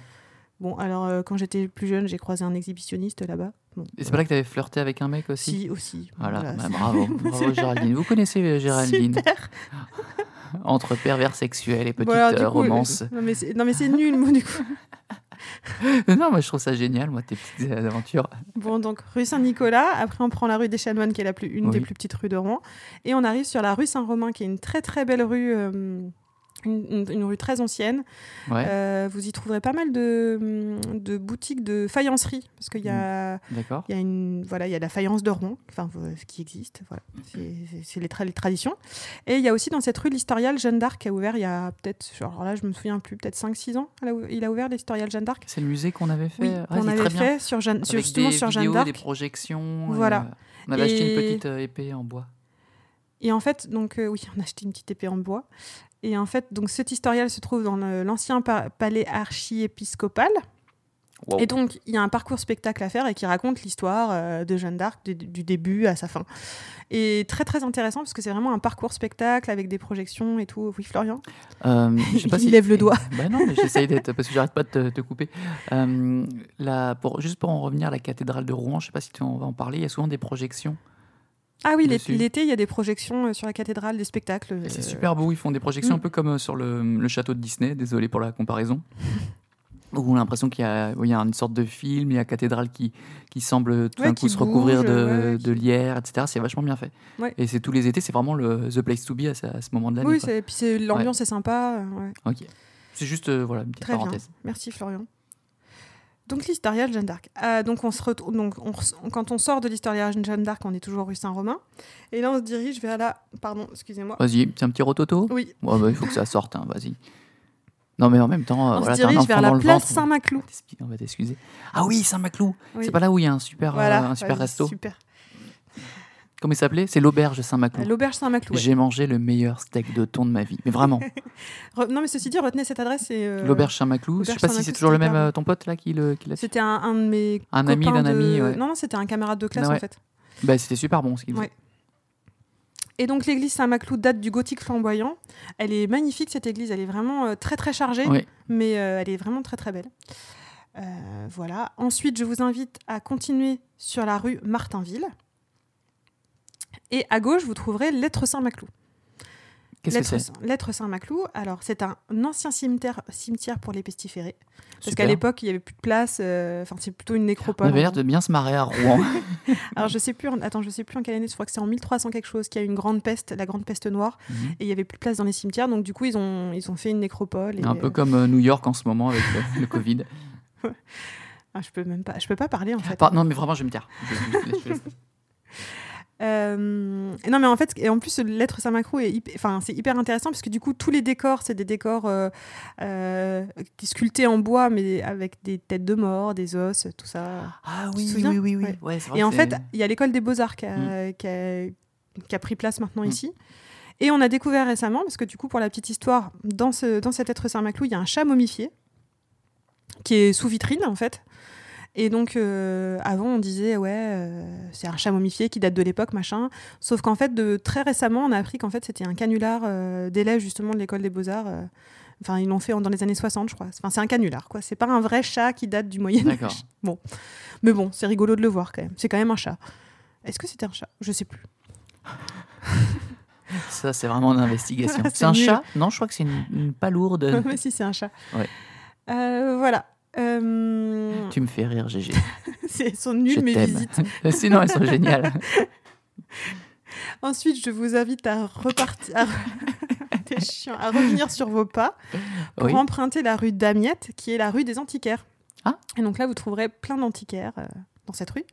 Bon, alors euh, quand j'étais plus jeune, j'ai croisé un exhibitionniste là-bas. Bon, Et c'est pas là que t'avais flirté avec un mec aussi si aussi. Voilà, Voilà, bah, bravo, *laughs* bravo Géraldine. Vous connaissez euh, Géraldine Super. *laughs* Entre pervers sexuels et petites alors, du euh, coup, romances. le- Non mais c'est nul moi du coup. *laughs* non, moi je trouve ça génial, moi, tes petites aventures. Bon donc rue Saint-Nicolas, après on prend la rue des Chanoines qui est la plus une des plus petites rues de Rouen et on arrive sur la rue Saint-Romain qui est une très très belle rue une, rue très ancienne. Ouais, Euh, vous y trouverez pas mal de, de boutiques de faïencerie parce qu'il y a d'accord. Il y a une voilà, il y a la faïence de Rouen, enfin euh, ce qui existe, voilà, c'est les, tra- les traditions. Et il y a aussi dans cette rue l'Historial Jeanne d'Arc qui a ouvert il y a peut-être, alors là je me souviens plus, peut-être 5-6 ans, il a ouvert l'Historial Jeanne d'Arc. C'est le musée qu'on avait fait. Oui, Ah, qu'on c'est avait très bien. fait sur Jeanne, sur- justement des sur Jeanne d'Arc. des projections. Voilà. euh, on avait acheté une Et- petite euh, épée en bois. Et en fait, donc euh, oui, on a acheté une petite épée en bois. Et en fait, donc cet historial se trouve dans l'ancien pa- palais archiépiscopal. Wow. Et donc, il y a un parcours spectacle à faire et qui raconte l'histoire euh, de Jeanne d'Arc du, du début à sa fin. Et très très intéressant parce que c'est vraiment un parcours spectacle avec des projections et tout. Oui, Florian? Euh, je sais *laughs* pas Il si- lève le doigt. *laughs* Bah non, j'essaye d'être parce que j'arrête pas de te, te couper. Euh, la- pour, juste pour en revenir à la cathédrale de Rouen, je sais pas si tu en vas en parler. Il y a souvent des projections. Ah oui, l'été, il y a des projections euh, sur la cathédrale, des spectacles. Et c'est euh, super beau. Ils font des projections mm. un peu comme euh, sur le, le château de Disney. Désolé pour la comparaison. *laughs* Où on a l'impression qu'il y a, oui, il y a une sorte de film, il y a la cathédrale qui, qui semble tout Ouais, d'un coup se recouvrir de, ouais, lierre, etc. C'est vachement bien fait. Ouais. Et c'est tous les étés, c'est vraiment le the place to be à, ce- à ce moment de l'année. Oui, c'est- puis l'ambiance est sympa. Ok. C'est juste euh, voilà une petite Très bien. parenthèse. Merci Florian. Donc l'historial Jeanne d'Arc. Ah, donc on se retrouve, donc on res- quand on sort de l'historial Jeanne d'Arc, on est toujours rue Saint-Romain. Et là, on se dirige vers la. Pardon, excusez-moi. Vas-y, c'est un petit rototo? Oui, bah, il faut que ça sorte, hein, vas-y. Non, mais en même temps, euh, on voilà, se dirige vers la place Saint-Maclou. on va t'excuser. Ah oui, Saint-Maclou. Oui. C'est pas là où il y a un super, euh, Voilà, un super resto. Super. Comment il s'appelait? C'est l'auberge Saint-Maclou. L'auberge Saint-Maclou. ouais. J'ai mangé le meilleur steak de thon de ma vie. Mais vraiment, *laughs* Non, mais ceci dit, retenez cette adresse. euh, l'auberge Saint-Maclou. Je sais pas si c'est toujours le même euh, ton pote là qui l'a. C'était un, un de mes. Un ami d'un ami, ouais. Non, non, c'était un camarade de classe ouais. en fait. Bah, c'était super bon ce qu'il faisait. Ouais. Et donc l'église Saint-Maclou date du gothique flamboyant. Elle est magnifique cette église, elle est vraiment euh, très très chargée, mais elle est vraiment très très belle. Voilà. Ensuite, je vous invite à continuer sur la rue Martinville. Et à gauche, vous trouverez l'être Saint-Maclou. Qu'est-ce que c'est Lettre Saint-Maclou. Alors, c'est un ancien cimetière, cimetière pour les pestiférés. Parce qu'à l'époque, il n'y avait plus de place. euh, Enfin, c'est plutôt une On nécropole. avait l'air de bien se marrer à Rouen. *laughs* Alors, je sais plus. en- Attends, je sais plus en quelle année. Je crois que c'est en 1300 quelque chose qu'il y a eu une grande peste, la grande peste noire, Mhm. et il y avait plus de place dans les cimetières. Donc, du coup, ils ont, ils ont fait une nécropole. Et, Un peu euh, comme euh, New York en ce moment avec le, Covid. *laughs* ah, je peux même pas. Je peux pas parler en fait. Par- non, mais vraiment, je vais me taire. Je- je- je- *laughs* Euh, non mais en fait et en plus l'être Saint-Macrou est enfin c'est hyper intéressant parce que du coup tous les décors c'est des décors euh, euh, sculptés en bois mais avec des têtes de mort des os tout ça Ah oui, oui, oui, oui, oui. Ouais. Ouais, c'est vrai et en fait il y a l'école des beaux arts qui a, qui a- qui a pris place maintenant Mm. ici et on a découvert récemment parce que du coup pour la petite histoire dans ce dans cet être Saint-Maclou il y a un chat momifié qui est sous vitrine en fait et donc, euh, avant, on disait, ouais, euh, c'est un chat momifié qui date de l'époque, machin. Sauf qu'en fait, de, très récemment, on a appris qu'en fait, c'était un canular euh, d'élèves, justement, de l'école des Beaux-Arts. Enfin, ils l'ont fait dans les années 60, je crois. Enfin, c'est un canular, quoi. C'est pas un vrai chat qui date du Moyen-Âge. D'accord. Bon. Mais bon, c'est rigolo de le voir, quand même. C'est quand même un chat. Est-ce que c'était un chat? Je sais plus. *laughs* Ça, c'est vraiment une investigation. *laughs* C'est un nul. chat? Non, je crois que c'est une, une palourde. *laughs* Mais si, c'est un chat. Ouais. Voilà. Euh, tu me fais rire, GG. *laughs* c'est sont Je nulles mes visites. *laughs* Sinon, elles sont géniales. *laughs* Ensuite, je vous invite à repartir, à... T'es chiant. à revenir sur vos pas pour Oui. emprunter la rue d'Amiette, qui est la rue des antiquaires. Ah. Et donc là, vous trouverez plein d'antiquaires euh, dans cette rue.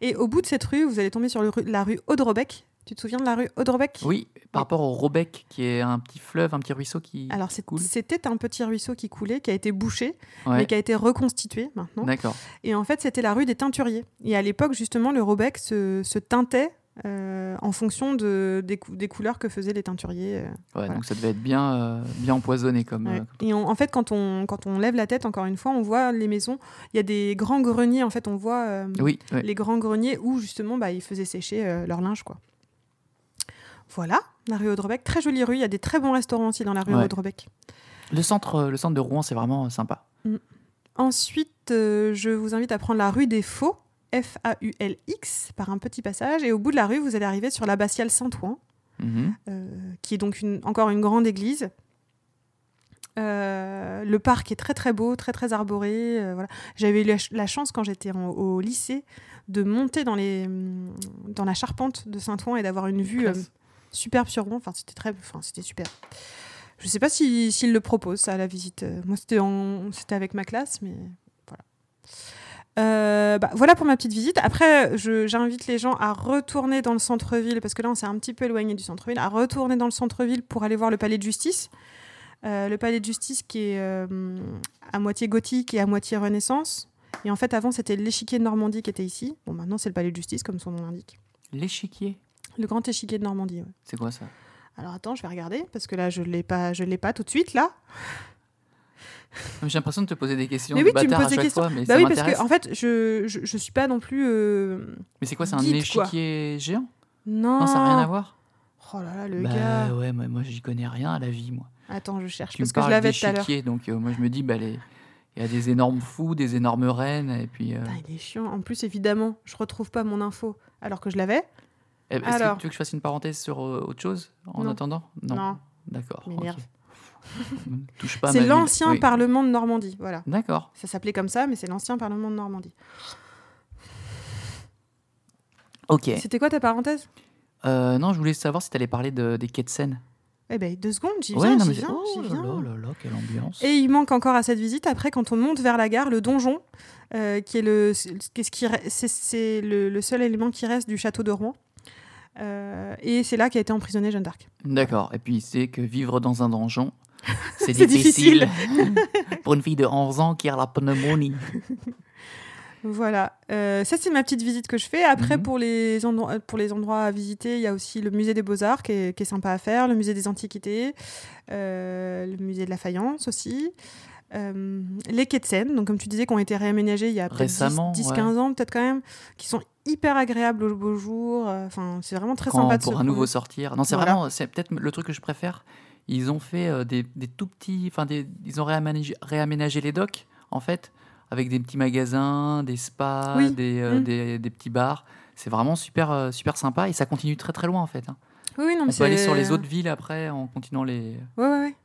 Et au bout de cette rue, vous allez tomber sur le la rue Audrebec. Tu te souviens de la rue Audrebec Oui, par rapport au Robec, qui est un petit fleuve, un petit ruisseau qui. Alors, c'est- coule. c'était un petit ruisseau qui coulait, qui a été bouché, Ouais. mais qui a été reconstitué maintenant. D'accord. Et en fait, c'était la rue des teinturiers. Et à l'époque, justement, le Robec se, se teintait euh, en fonction de, des, cou- des couleurs que faisaient les teinturiers. euh. Ouais, Voilà. donc ça devait être bien, euh, bien empoisonné comme. Ouais. Et on- en fait, quand on, quand on lève la tête, encore une fois, on voit les maisons. Il y a des grands greniers, en fait, on voit Oui, ouais. les grands greniers où, justement, bah, ils faisaient sécher leur linge. quoi. Voilà, la rue Audrebec. Très jolie rue. Il y a des très bons restaurants aussi dans la rue Ouais. Audrebec. Le centre, euh, le centre de Rouen, c'est vraiment euh, sympa. Ensuite, euh, je vous invite à prendre la rue des Faux, F-A-U-L-X, par un petit passage. Et au bout de la rue, vous allez arriver sur l'abbatiale Saint-Ouen, Mhm. euh, qui est donc une- encore une grande église. Euh, le parc est très très beau, très très arboré. euh, voilà. J'avais eu la, ch- la chance quand j'étais au lycée de monter dans, les, hum, dans la charpente de Saint-Ouen et d'avoir une vue euh. Superbe sur. Enfin, c'était très, enfin, c'était super. Je sais pas si- s'ils le proposent ça à la visite. Euh, Moi, c'était c'était avec ma classe, mais voilà. Euh, bah, voilà pour ma petite visite. Après, j'invite les gens à retourner dans le centre-ville, parce que là, on s'est un petit peu éloigné du centre-ville, à retourner dans le centre-ville pour aller voir le palais de justice. Euh, le palais de justice qui est à moitié gothique et à moitié renaissance. Et en fait, avant, c'était l'échiquier de Normandie qui était ici. Bon, maintenant, c'est le palais de justice, comme son nom l'indique. L'échiquier, Le grand échiquier de Normandie. ouais. c'est quoi ça? Alors attends, je vais regarder, parce que là, je ne l'ai pas, je l'ai pas tout de suite, là. J'ai l'impression de te poser des questions. Mais oui, tu me poses des questions. fois, mais Bah oui, parce que en fait, je, je, je suis pas non plus. euh, Mais c'est quoi C'est un quoi. échiquier géant? Non. Non, ça n'a rien à voir? Oh là là, le Bah gars. ouais, moi, moi j'y connais rien à la vie, moi. Attends, je cherche, Tu parce que je l'avais tout à l'heure. donc euh, moi je me dis, bah, les- il y a des énormes fous, des énormes reines, et puis... euh, Putain, il est chiant. En plus, évidemment, je retrouve pas mon info, alors que je l'avais. Eh, Est-ce alors. que tu veux que je fasse une parenthèse sur euh, autre chose en Non. attendant? Non. D'accord. *laughs* Touche pas à C'est l'ancien Oui. Parlement de Normandie. Voilà. D'accord. Ça s'appelait comme ça, mais c'est l'ancien Parlement de Normandie. Ok. C'était quoi ta parenthèse? Euh, non, je voulais savoir si tu allais parler de, des quais de Seine. Eh ben, deux secondes, j'y Ouais, viens, non, j'y viens, oh j'y là viens. là là là, quelle ambiance. Et il manque encore à cette visite, après, quand on monte vers la gare, le donjon, euh, qui est, le, c'est, c'est le, le seul élément qui reste du château de Rouen. Euh, et c'est là qu'a été emprisonnée Jeanne d'Arc. D'accord. Et puis c'est que vivre dans un donjon, *laughs* c'est difficile. *laughs* Pour une fille de 11 ans qui a la pneumonie. *laughs* Voilà, Euh, ça c'est ma petite visite que je fais. Après, Mhm. pour, les endroits, pour les endroits à visiter, il y a aussi le musée des beaux-arts qui est, qui est sympa à faire, le musée des antiquités, euh, le musée de la faïence aussi. Euh, les quais de Seine, donc comme tu disais, qui ont été réaménagés il y a peut-être Récemment, 10-15 ans, peut-être quand même, qui sont hyper agréables au beau jour. euh, Enfin, c'est vraiment très Quand- sympa de pour un nouveau sortir. Non, c'est Voilà. vraiment, c'est peut-être le truc que je préfère. Ils ont fait euh, des, des tout petits, enfin ils ont réaménagé, réaménagé les docks en fait, avec des petits magasins, des spas, Oui. des, euh, Mm. des, des petits bars. C'est vraiment super, super sympa et ça continue très très loin en fait. hein. Oui, non, On peut aller sur les autres villes après en continuant les. Ouais, ouais, ouais.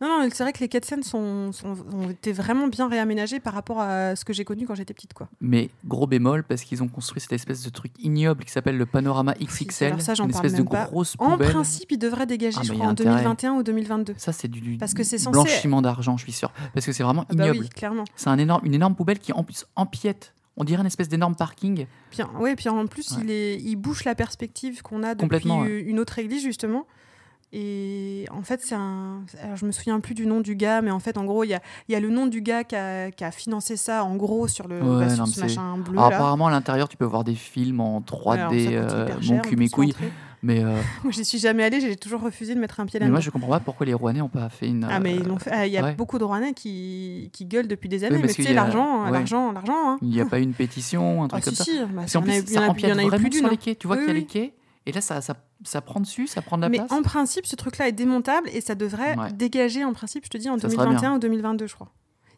Non, non, c'est vrai que les Seine sont, sont- ont été vraiment bien réaménagés par rapport à ce que j'ai connu quand j'étais petite, quoi. Mais gros bémol parce qu'ils ont construit cette espèce de truc ignoble qui s'appelle le panorama XXL, alors ça, une espèce de pas. grosse En poubelle. principe, ils devraient dégager, Ah, je crois, en intérêt. 2021 ou 2022. Ça c'est du, du Parce que c'est censé- blanchiment d'argent, je suis sûr. Parce que c'est vraiment Ah bah ignoble. oui, clairement. C'est un énorme, une énorme poubelle qui en plus empiète. On dirait une espèce d'énorme parking. Puis, ouais, puis en plus, Ouais. il, est, il bouche la perspective qu'on a depuis Complètement, ouais. une autre église, justement. Et en fait, c'est un. Alors, je me souviens plus du nom du gars, mais en fait, en gros, il y a, y a le nom du gars qui a, qui a financé ça, en gros, sur, le, Ouais, bah, sur non, ce mais c'est- machin bleu. Alors, là. apparemment à l'intérieur tu peux voir des films en 3D, Ouais, alors, ça coûte euh, mon cul mes couilles. Mais, euh, *laughs* Moi, j'y suis jamais allée, j'ai toujours refusé de mettre un pied mais là-dedans. moi je comprends pas pourquoi les Rouennais ont pas fait une. Ah, mais ils l'ont fait. Ah, Il y a ouais. beaucoup de Rouennais qui, qui gueulent depuis des années, mais tu sais, a- l'argent, ouais. l'argent, l'argent. Hein. Il n'y a pas eu une pétition, un *laughs* Ah, truc si, comme ça. si. bah, Parce il y qu'en en plus, il y en a- y en vraiment plus d'une. hein. Tu vois Oui, qu'il y a les quais, et là ça, ça, ça prend dessus, ça prend de la Mais place. en principe, ce truc-là est démontable et ça devrait Ouais. dégager, en principe, je te dis, en Ça serait 2021 ou 2022, je crois.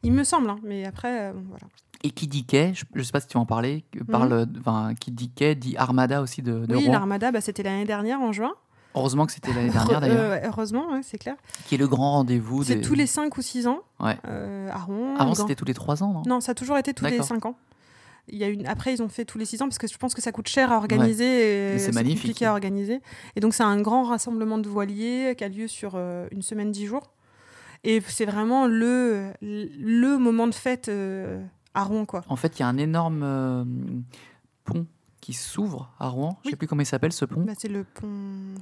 Il me semble, hein, mais après, euh, voilà. Et qui dit quai, je ne sais pas si tu en parler, que Mhm. parle, enfin, qui dit quai dit Armada aussi de, de Oui, l'Armada, bah, c'était l'année dernière, en juin. Heureusement que c'était l'année dernière *laughs* d'ailleurs, Euh, ouais, heureusement, ouais, c'est clair. qui est le grand rendez-vous. C'est des- tous les 5 ou 6 ans Ouais. euh, à Rouen. Avant c'était tous les 3 ans, non? Non, ça a toujours été tous les D'accord. 5 ans. Il y a une... Après, ils ont fait tous les 6 ans parce que je pense que ça coûte cher à organiser et Mais c'est magnifique. compliqué à organiser. Et donc, c'est un grand rassemblement de voiliers qui a lieu sur euh, une semaine, 10 jours. Et c'est vraiment le, le moment de fête euh, à Rouen, quoi. En fait, il y a un énorme euh, pont qui s'ouvre à Rouen. Je ne sais plus comment il s'appelle ce pont. Bah, c'est le pont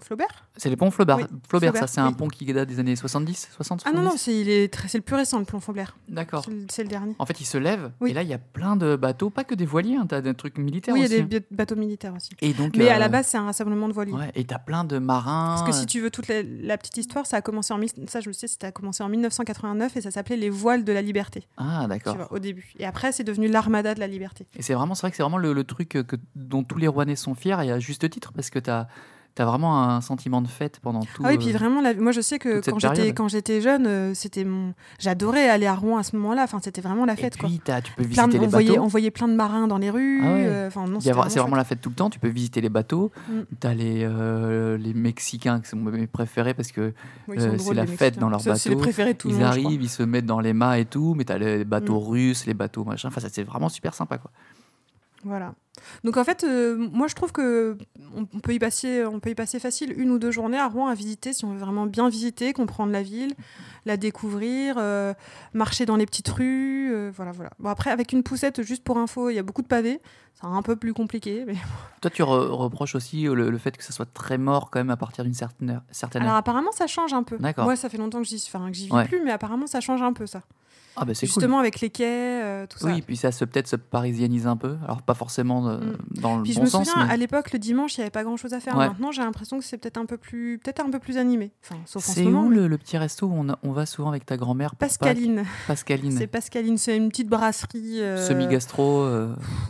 Flaubert C'est le pont Flaubert. Oui, Flaubert, Flaubert, ça c'est un pont qui date des années 70, 60, Ah non, non, 70? c'est il est très- c'est le plus récent, le pont Flaubert. D'accord. C'est le- C'est le dernier. En fait, il se lève Oui. et là, il y a plein de bateaux, pas que des voiliers, tu as des trucs militaires Oui, il y a aussi. des hein. bateaux militaires aussi. Et donc, Mais à euh, la base, c'est un rassemblement de voiliers. ouais, et tu as plein de marins. Parce que si tu veux toute la, la petite histoire, ça a commencé en ça je le sais, ça a commencé en 1989 et ça s'appelait les voiles de la liberté. Ah, Tu d'accord. vois, au début. Et après, c'est devenu l'armada de la liberté. Et c'est vraiment, c'est vrai que c'est vraiment le, le truc que, dont tous les Rouennais sont fiers et à juste titre parce que tu as, vraiment un sentiment de fête pendant tout. ah oui, puis euh, vraiment, la- moi je sais que quand j'étais quand j'étais jeune, euh, c'était mon, j'adorais aller à Rouen à ce moment-là. Enfin, c'était vraiment la Et fête puis, t'as- tu peux Plein visiter de, les on, voyait, bateaux. on voyait plein de marins dans les rues. Ah ouais. euh, non, C'est vraiment la fête tout le temps. Tu peux visiter les bateaux. Mm. Tu as les, euh, les Mexicains, qui sont mes préférés parce que c'est la fête dans leur Ça, C'est les bateau. préférés de tout le ils monde. arrivent, ils se mettent dans les mâts et tout, mais tu as les bateaux Mm. russes, les bateaux machin. Enfin, c'est vraiment super sympa. Quoi. Voilà. Donc en fait, euh, moi je trouve que on, on peut y passer, on peut y passer facile une ou deux journées à Rouen à visiter si on veut vraiment bien visiter, comprendre la ville, la découvrir, euh, marcher dans les petites rues, euh, voilà voilà. Bon après avec une poussette juste pour info, il y a beaucoup de pavés, c'est un peu plus compliqué. Mais... Toi, tu re- reproches aussi le, le fait que ça soit très mort quand même à partir d'une certaine heure. Certaine Alors heure. apparemment ça change un peu. D'accord. Moi ça fait longtemps que j'y, enfin, que j'y vis Ouais. plus, mais apparemment ça change un peu ça. Ah, bah cool. Justement avec les quais, euh, tout ça. Oui, puis ça se peut-être se parisianise un peu. Alors, pas forcément euh, Mm. dans le Puis je bon me sens. souviens, mais- à l'époque, le dimanche, il n'y avait pas grand-chose à faire. Ouais. Maintenant, j'ai l'impression que c'est peut-être un peu plus, peut-être un peu plus animé. Enfin, sauf en ce C'est moment. où mais- le, petit resto où on, a- on va souvent avec ta grand-mère Pâques Pascaline. Pascaline. C'est Pascaline, c'est une petite brasserie. euh, Semi-gastro.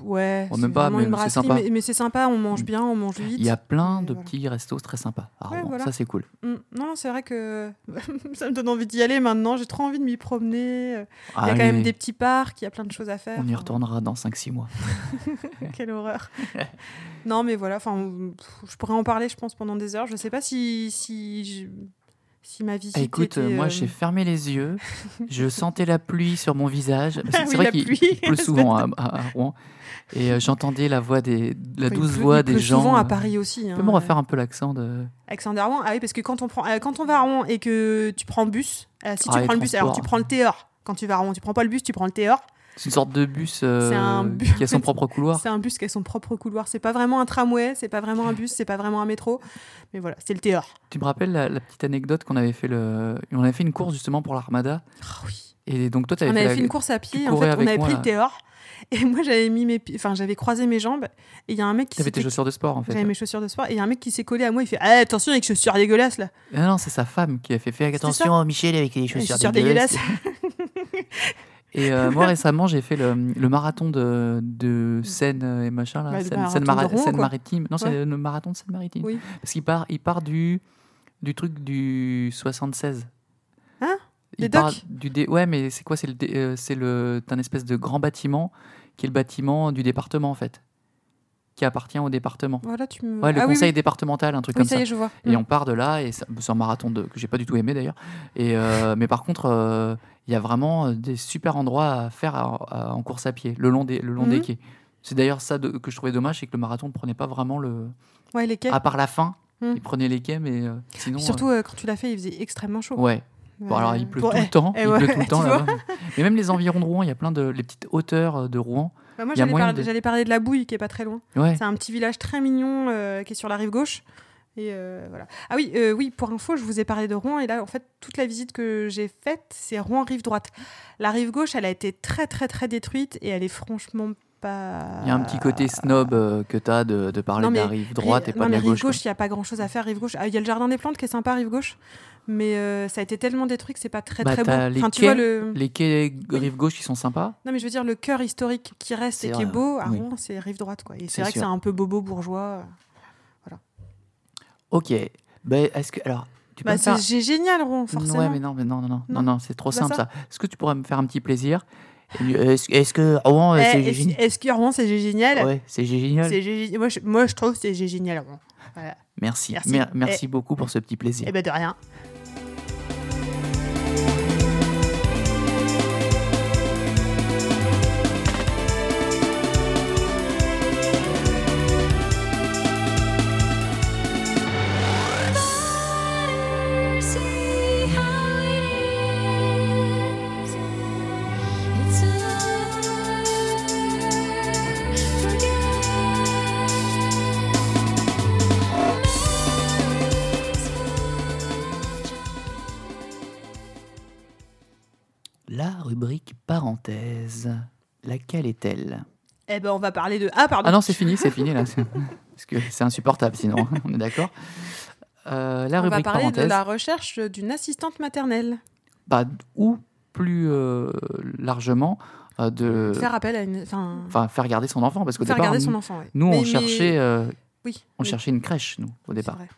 Ouais. Même pas, mais c'est sympa. mais, mais c'est sympa. On mange bien, on mange vite. Il y a plein de voilà. petits restos très sympas. Ouais, voilà. Ça, c'est cool. Mm. Non, c'est vrai que *laughs* ça me donne envie d'y aller maintenant. J'ai trop envie de m'y promener. Il y a quand même des petits parcs, il y a plein de choses à faire. On y Enfin, retournera dans 5-6 mois. *laughs* Quelle horreur. non, mais voilà. Enfin, je pourrais en parler, je pense, pendant des heures. Je sais pas si si je- si ma visite. Ah, écoute, était, euh, moi euh, j'ai fermé les yeux, je sentais la pluie sur mon visage. *laughs* C'est Ah oui, vrai qu'il pleut *laughs* souvent à, Rouen. Et euh, j'entendais la voix des, la enfin, douce pleut- voix des gens. souvent à euh, Paris aussi. Tu hein. peux me refaire un peu l'accent de. Alexander Rouen, ah oui, parce que quand on, prend, euh, quand on va à Rouen et que tu prends le bus, si Ah, tu les prends le bus, alors tu prends le TER quand tu vas à Rouen, tu prends pas le bus, tu prends le TER. C'est une sorte de bus, euh, C'est un bus- qui a son propre couloir. C'est un bus qui a son propre couloir. C'est pas vraiment un tramway, c'est pas vraiment un bus, c'est pas vraiment un métro. Mais voilà, c'est le TER. Tu me rappelles la, la petite anecdote qu'on avait fait le. On avait fait une course justement pour l'Armada. Ah oui. Et donc toi, tu On avais avait fait, une course à pied, en fait, on avait moi, pris là. le TER. Et *laughs* moi, j'avais mis mes, enfin, j'avais croisé mes jambes. Et il y a un mec qui T'avais tes chaussures de sport en fait. J'avais mes chaussures de sport. Et il y a un mec qui s'est collé à moi. Il fait ah, attention avec chaussures dégueulasses là. Ah non, c'est sa femme qui a fait faire attention, Michel, avec les Les chaussures, chaussures dégueulasses. dégueulasses. *laughs* *laughs* Et euh, moi récemment, j'ai fait le, le marathon de, de Seine et machin là, Bah, Seine, marathon Seine Mara- Rouen, Seine maritime. Non, c'est Ouais. le marathon de Seine maritime. Oui. Parce qu'il part, il part du du truc du 76. Hein? Il Des part du dé- Ouais, mais c'est quoi C'est le dé- euh, c'est le c'est un espèce de grand bâtiment qui est le bâtiment du département en fait, qui appartient au département. Voilà, tu me. Ouais, le Ah conseil oui. départemental, un truc Oui, comme ça ça. y est, je vois. Et Mm. on part de là, et c'est un marathon de, que j'ai pas du tout aimé d'ailleurs. Et euh, mais par contre, euh, il y a vraiment euh, des super endroits à faire à- à- en course à pied, le long des, le long des Mhm. quais. C'est d'ailleurs ça de- que je trouvais dommage, c'est que le marathon ne prenait pas vraiment le. Ouais, les quais. À part la fin, Mhm. il prenait les quais, mais euh, sinon. Surtout, quand tu l'as fait, il faisait extrêmement chaud. ouais. Bon, alors il pleut Bon, tout eh, le temps. eh il ouais, pleut tout le temps *laughs* là-bas. *laughs* Mais même les environs de Rouen, il y a plein de les petites hauteurs euh, de Rouen. Bah, moi, j'allais parler, de- j'allais parler de la Bouille, qui est pas très loin. Ouais. C'est un petit village très mignon euh, qui est sur la rive gauche. Et euh, voilà. Ah oui, euh, oui, pour info, je vous ai parlé de Rouen. Et là, en fait, toute la visite que j'ai faite, c'est Rouen rive droite. La rive gauche, elle a été très, très, très détruite. Et elle est franchement pas. Il y a un petit côté snob euh, que tu as de, de parler Non, de la rive droite et non, pas de mais la rive gauche. quoi. gauche, il n'y a pas grand chose à faire. Rive gauche, Ah, il y a le jardin des plantes qui est sympa, rive gauche. Mais euh, ça a été tellement détruit que c'est pas très Bah, très beau. t'as les Enfin, tu quais, vois le. Les quais Oui. rive gauche qui sont sympas. Non, mais je veux dire, le cœur historique qui reste et qui est beau, à oui. Rouen, c'est rive droite. Quoi. Et C'est vrai que c'est un peu bobo bourgeois. Ok. Ben, est-ce que alors tu peux Bah, faire- c'est génial, Rouen, forcément. Ouais, mais non, mais non, non, non, non, Non c'est trop Bah, simple ça. ça. Est-ce que tu pourrais me faire un petit plaisir? Euh, Est-ce que Rouen, euh, Eh, c'est génial est-ce que Rouen, c'est génial Ouais, c'est génial. Je, moi, je trouve que c'est génial, Rouen. Voilà. Merci, Merci. Mer- merci beaucoup pour ce petit plaisir. Eh ben, de rien. Eh ben, on va parler de. Ah, pardon. Ah non, c'est fini, c'est fini là. c'est- *laughs* Parce que c'est insupportable sinon, *laughs* on est d'accord Euh, La on va parler parenthèse. de la recherche d'une assistante maternelle. bah, ou plus euh, largement euh, de Faire appel à une. Enfin, enfin, faire garder son enfant parce qu'au faire départ garder son nous, enfant. ouais. nous, Mais- on mais- cherchait euh, Oui. on oui, cherchait une crèche nous au c'est départ vrai.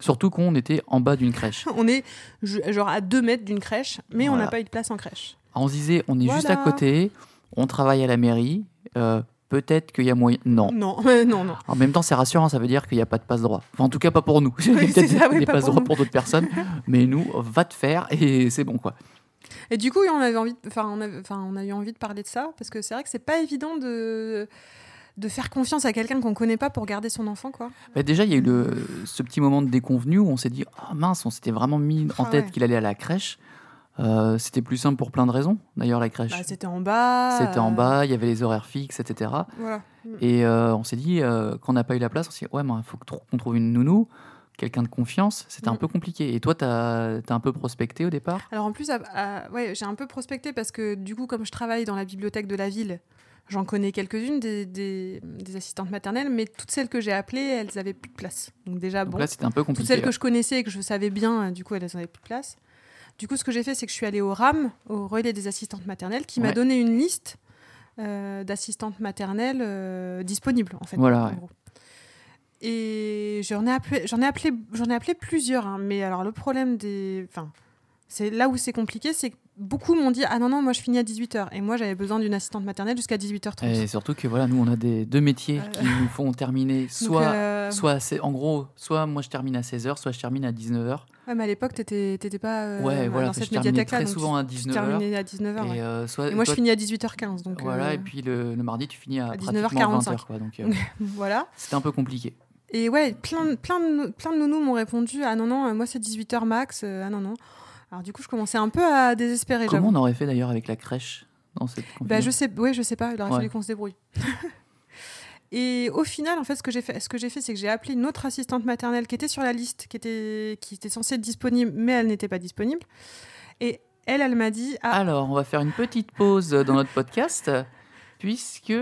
surtout qu'on était en bas d'une crèche *laughs* On est genre à 2 mètres d'une crèche, mais on n'a pas eu de place en crèche. on se disait on est juste à côté on travaille à la mairie euh, peut-être qu'il y a moyen non Non, *laughs* euh, non, non. en même temps c'est rassurant ça veut dire qu'il n'y a pas de passe droit enfin, en tout cas pas pour nous *laughs* il y a Oui, peut-être ça, oui, des pas passe pour d'autres personnes *laughs* mais nous va te faire et c'est bon quoi Et du coup, on avait envie, de- enfin, on, avait- enfin, on a eu envie de parler de ça parce que c'est vrai que c'est pas évident de de faire confiance à quelqu'un qu'on connaît pas pour garder son enfant, quoi. Bah, déjà, il y a eu le, ce petit moment de déconvenu où on s'est dit Ah mince, on s'était vraiment mis en Ah tête ouais. qu'il allait à la crèche. Euh, c'était plus simple pour plein de raisons, d'ailleurs, la crèche. Bah, c'était en bas. C'était en euh, bas, il y avait les horaires fixes, etc. Voilà. Et euh, on s'est dit, quand on n'a pas eu la place, on s'est dit Ouais, il faut qu'on trouve une nounou, quelqu'un de confiance. C'était un Mm. peu compliqué. Et toi, tu as, un peu prospecté au départ? Alors en plus, ouais, j'ai un peu prospecté parce que du coup, comme je travaille dans la bibliothèque de la ville, j'en connais quelques-unes des, des- des assistantes maternelles, mais toutes celles que j'ai appelées, elles avaient plus de place. Donc déjà, Donc bon, là, c'était un peu toutes celles que je connaissais et que je savais bien, du coup, elles n'avaient plus de place. Du coup, ce que j'ai fait, c'est que je suis allée au RAM, au relais des assistantes maternelles, qui m'a donné une liste euh, d'assistantes maternelles euh, disponibles, en fait. Voilà, en ouais. gros. Et j'en ai appelé, j'en ai appelé, j'en ai appelé plusieurs. hein, mais alors le problème des, enfin, c'est là où c'est compliqué, c'est que beaucoup m'ont dit ah non non moi je finis à 18h et moi j'avais besoin d'une assistante maternelle jusqu'à 18h30. Et surtout que voilà, nous, on a des deux métiers Euh, qui nous font terminer *laughs* soit. euh, Soit en gros, soit moi je termine à 16h, soit je termine à 19h. ouais, mais à l'époque t'étais, pas euh, Ouais, voilà, dans cette je terminais médiathèque-là, très donc souvent à tu 19h. terminais à 19h. ouais. Et, euh, soit, Et moi, je toi, finis à 18h15. Donc, Voilà, euh, et puis le, le mardi, tu finis à, à pratiquement 19h45. 20h. Quoi, donc euh, *laughs* voilà. c'était un peu compliqué. Et ouais, plein, plein, de, plein de nounous m'ont répondu Ah non, non, moi c'est 18h max. ah non, non. Alors, du coup, je commençais un peu à désespérer. Comment on aurait fait d'ailleurs avec la crèche dans cette Bah, je sais, ouais, je sais pas, il aurait Ouais. fallu qu'on se débrouille. *laughs* Et au final, en fait, ce que j'ai fait, ce que j'ai fait, c'est que j'ai appelé une autre assistante maternelle qui était sur la liste, qui était, qui était censée être disponible, mais elle n'était pas disponible. Et elle, elle m'a dit ah, Alors, on va faire une petite pause dans notre podcast, puisque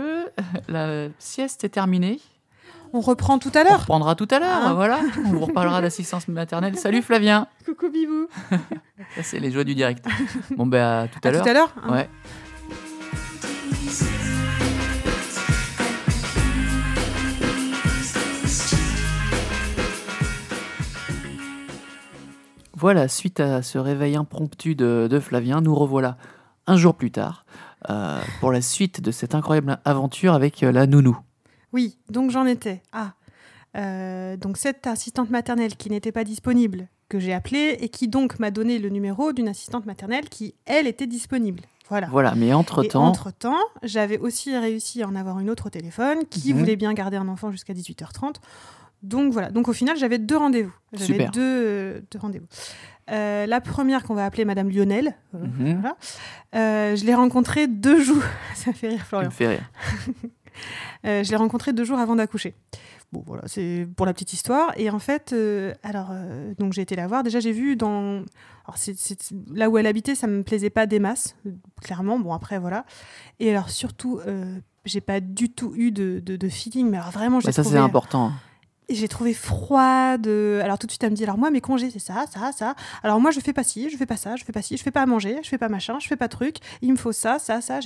la sieste est terminée. On reprend tout à On l'heure. reprendra tout à l'heure, Hein voilà. On vous reparlera d'assistance maternelle. Salut Flavien Coucou Bibou. *laughs* Ça, c'est les joies du direct. Bon, ben, à tout à À l'heure. tout à l'heure. hein. Ouais. Voilà, suite à ce réveil impromptu de, de Flavien, nous revoilà un jour plus tard euh, pour la suite de cette incroyable aventure avec euh, la nounou. Oui, donc j'en étais. Ah, Euh, donc cette assistante maternelle qui n'était pas disponible, que j'ai appelée et qui donc m'a donné le numéro d'une assistante maternelle qui, elle, était disponible. Voilà. Voilà, mais Et entre-temps, entre-temps, j'avais aussi réussi à en avoir une autre au téléphone qui Mhm. voulait bien garder un enfant jusqu'à 18h30. Donc voilà. Donc au final, j'avais deux rendez-vous. J'avais deux, euh, deux rendez-vous. Euh, la première qu'on va appeler Madame Lionel. euh, Mhm. voilà. Je l'ai rencontrée deux jours. *laughs* Ça fait rire Florian. me fais rire. *laughs* Euh, je l'ai rencontrée deux jours avant d'accoucher. Bon, voilà, c'est pour la petite histoire. Et en fait, euh, alors, euh, donc j'ai été la voir. Déjà, j'ai vu dans. Alors, là où elle habitait, ça me plaisait pas des masses, clairement. Bon, après, voilà. Et alors, surtout, j'ai pas du tout eu de, de, de feeling, mais alors vraiment, j'ai ça, trouvé. c'est important. j'ai trouvé froide. Alors tout de suite, elle me dit alors moi mes congés c'est ça, ça, ça. Alors moi je fais pas ci, je fais pas ça, je fais pas ci, je fais pas à manger, je fais pas machin, je fais pas truc. Il me faut ça, ça, ça.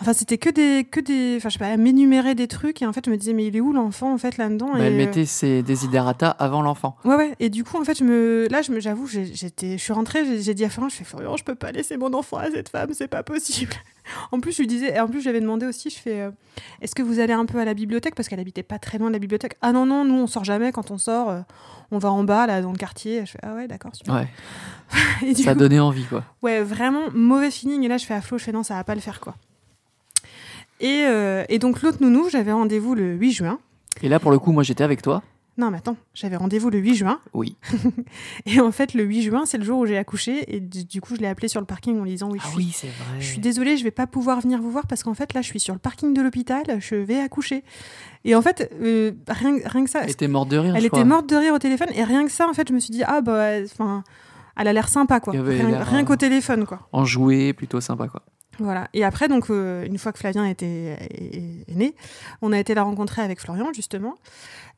Enfin c'était que des, que des, enfin je sais pas, elle m'énumérait des trucs et en fait je me disais mais il est où l'enfant en fait là-dedans Bah, elle euh, mettait ses desiderata avant l'enfant. Ouais ouais. Et du coup en fait je me, là je me, j'avoue j'étais, je suis rentrée, j'ai, dit à Florian, je fais Florian, je peux pas laisser mon enfant à cette femme, c'est pas possible. *laughs* en plus je lui disais, et en plus j'avais demandé aussi, je fais, euh, est-ce que vous allez un peu à la bibliothèque? Parce qu'elle habitait pas très loin de la bibliothèque. Ah non non, nous on sort jamais quand on sort, euh, on va en bas là dans le quartier. Je fais ah ouais d'accord. Ouais, *laughs* Et ça coup, donnait envie, quoi. ouais vraiment mauvais feeling. Et là je fais à Flo, je fais non ça va pas le faire quoi. Et, euh, et donc l'autre nounou, j'avais rendez-vous le 8 juin. Et là, pour le coup, moi, j'étais avec toi. Non mais attends, j'avais rendez-vous le 8 juin. Oui. *laughs* Et en fait le 8 juin c'est le jour où j'ai accouché et du, coup je l'ai appelé sur le parking en lui disant oui je Ah suis oui, c'est vrai. Je suis désolée, je vais pas pouvoir venir vous voir parce qu'en fait là, je suis sur le parking de l'hôpital, je vais accoucher. Et en fait, euh, rien, rien que ça, Elle était morte de rire, elle je était crois. morte de rire au téléphone et rien que ça, en fait, je me suis dit ah bah, enfin, elle a l'air sympa quoi. Rien, euh, qu'au téléphone quoi. Enjouée, plutôt sympa, quoi. Voilà. Et après donc euh, une fois que Flavien était est, né, on a été la rencontrer avec Florian justement.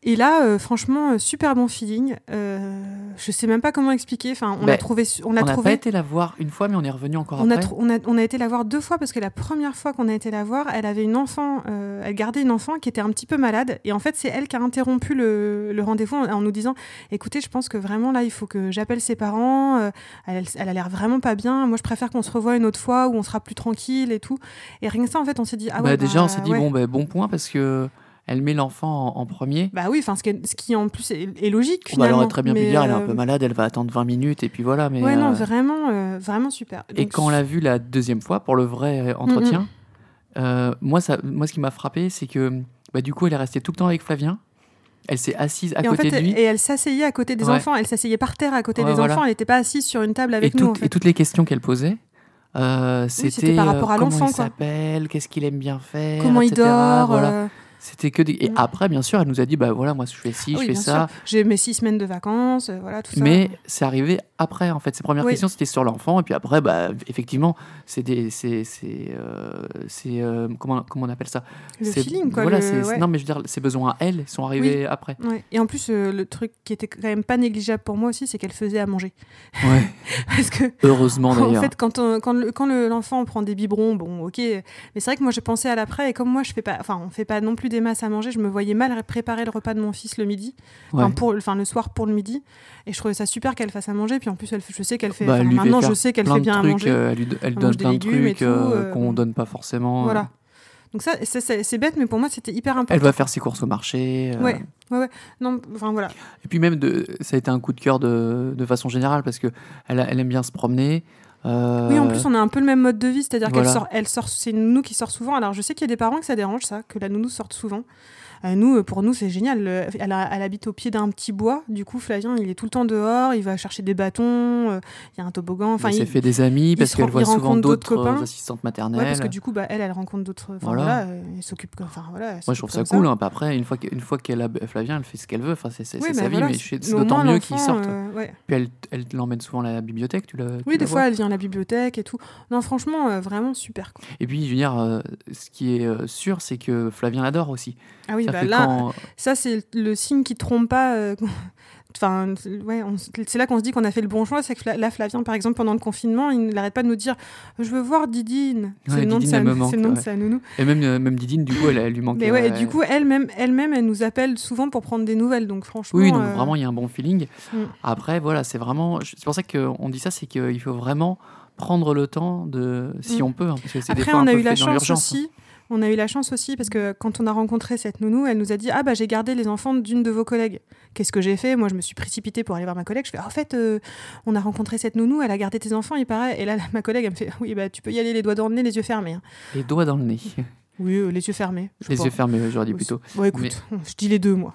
Et là, euh, franchement, euh, super bon feeling. Euh, je sais même pas comment expliquer. Enfin, on a trouvé, on On l'a n'a pas trouvé. été la voir une fois, mais on est revenu encore On a, après. on, a, on a été la voir deux fois parce que la première fois qu'on a été la voir, elle avait une enfant, euh, elle gardait une enfant qui était un petit peu malade. Et en fait, c'est elle qui a interrompu le, le rendez-vous en, en nous disant Écoutez, je pense que vraiment là, il faut que j'appelle ses parents. elle, elle a l'air vraiment pas bien. Moi, je préfère qu'on se revoie une autre fois où on sera plus tranquille et tout. Et rien que ça, en fait, on s'est dit Ah Bah, ouais. déjà, bah, on s'est dit, ouais. bon, bah, bon point, parce que elle met l'enfant en, en premier. Bah oui, enfin, ce, qui est- ce qui en plus est, est logique. Bah, elle Finalement. aurait très bien pu Mais, dire, elle est un euh, peu malade, elle va attendre 20 minutes, et puis voilà. Mais, Ouais, non, euh, vraiment, euh, vraiment super. Et quand on l'a vu la deuxième fois, pour le vrai entretien, euh, moi, ça, moi, ce qui m'a frappé, c'est que bah, du coup, elle est restée tout le temps avec Flavien. Elle s'est assise à et en côté fait, de lui. et elle s'asseyait à côté des Ouais. enfants, elle s'asseyait par terre à côté Ouais, des voilà. enfants, elle n'était pas assise sur une table avec et, nous. toutes- en fait. et toutes les questions qu'elle posait, euh, c'était c'était par rapport à euh, comment l'enfant, il s'appelle, qu'est-ce qu'il aime bien faire, Comment il dort. Voilà. C'était que des... Et après, bien sûr, elle nous a dit, bah voilà, moi je fais ci, ah oui, je fais ça. J'ai mes six semaines de vacances, euh, voilà, tout ça. Mais c'est arrivé après, en fait. Ses premières Oui. questions, c'était sur l'enfant. Et puis après, bah, effectivement, c'est des. C'est. euh, euh, comment, comment on appelle ça? Le feeling, quoi. Voilà, le- c'est- ouais. Non, mais je veux dire, ses besoins à elle sont arrivés après. Ouais. Et en plus, euh, le truc qui était quand même pas négligeable pour moi aussi, c'est qu'elle faisait à manger. Ouais. *laughs* Parce que, Heureusement en d'ailleurs. fait, quand, on- quand, le- quand le- l'enfant prend des biberons, bon, ok. Mais c'est vrai que moi, je pensais à l'après, et comme moi, je fais pas, enfin, on fait pas non plus des masses à manger, je me voyais mal préparer le repas de mon fils le midi, Ouais. enfin, pour, enfin, le soir pour le midi. Et je trouvais ça super qu'elle fasse à manger. Puis en plus, elle, je sais qu'elle fait. Bah, maintenant, je sais qu'elle fait bien à trucs, manger. euh, elle, lui- elle Elle donne plein de trucs euh, euh, qu'on donne pas forcément. euh. Voilà. Donc ça, c'est- c'est c'est bête, mais pour moi, c'était hyper important. Elle va faire ses courses au marché. euh. Ouais. Non, enfin voilà. Et puis même, de, ça a été un coup de cœur de, de façon générale parce que elle, a- elle aime bien se promener. Euh, Oui, en plus, on a un peu le même mode de vie, c'est-à-dire voilà. qu'elle sort, elle sort, c'est une nounou qui sort souvent. Alors, je sais qu'il y a des parents que ça dérange, ça, que la nounou sorte souvent. Euh, nous, euh, pour nous, c'est génial. Le- Elle, a- elle habite au pied d'un petit bois. Du coup, Flavien, il est tout le temps dehors. Il va chercher des bâtons. euh, Il y a un toboggan. Enfin, elle s'est il- fait des amis parce qu'elle voit il souvent d'autres euh, assistantes Ouais, maternelles. parce que du coup, bah, elle, elle rencontre d'autres. Enfin, Voilà. voilà. euh, elle s'occupe. Enfin, voilà. Moi, je trouve ça cool. Hein. Après, une fois que- une fois qu'elle a Flavien, elle fait ce qu'elle veut. Enfin, c'est Oui, bah sa voilà, vie, mais c'est- c'est c'est au d'autant mieux qu'ils sortent. euh, ouais. Puis elle, l'emmène souvent à la bibliothèque. Tu Oui, des fois, elle vient à la bibliothèque et tout. Non, franchement, euh, vraiment super. Et puis, je veux dire, euh, ce qui est euh, sûr, c'est que Flavien l'adore aussi. Ah oui, bah là, quand- Ça, c'est le signe qui trompe pas. euh, *laughs* Enfin, c'est- ouais, on- c'est là qu'on se dit qu'on a fait le bon choix. C'est que là, Flavien, par exemple, pendant le confinement, il n'arrête pas de nous dire Je veux voir Didine. C'est Ouais, le nom, de sa, elle me c'est manque, le nom de ouais. sa nounou. Et même, euh, même Didine, du coup, elle, elle lui. Mais ouais, et du coup, elle-même, elle-même, elle nous appelle souvent pour prendre des nouvelles. Donc, franchement. Oui, donc euh, vraiment, il y a un bon feeling. Mm. Après, voilà, c'est vraiment. C'est pour ça qu'on dit ça, c'est qu'il faut vraiment prendre le temps de. Si Mm. on peut, hein, parce que c'est des Après, fois on a eu la chance l'urgence. hein. aussi On a eu la chance aussi parce que quand on a rencontré cette nounou, elle nous a dit Ah, bah j'ai gardé les enfants d'une de vos collègues. Qu'est-ce que j'ai fait? Moi, je me suis précipitée pour aller voir ma collègue. Je fais Ah, En fait, euh, on a rencontré cette nounou, elle a gardé tes enfants, il paraît. Et là, ma collègue, elle me fait Oui, bah tu peux y aller les doigts dans le nez, les yeux fermés. hein. Les doigts dans le nez. *laughs* Oui, euh, les yeux fermés. Les yeux fermés, j'aurais dit plutôt. Bon, écoute, je dis les deux, moi.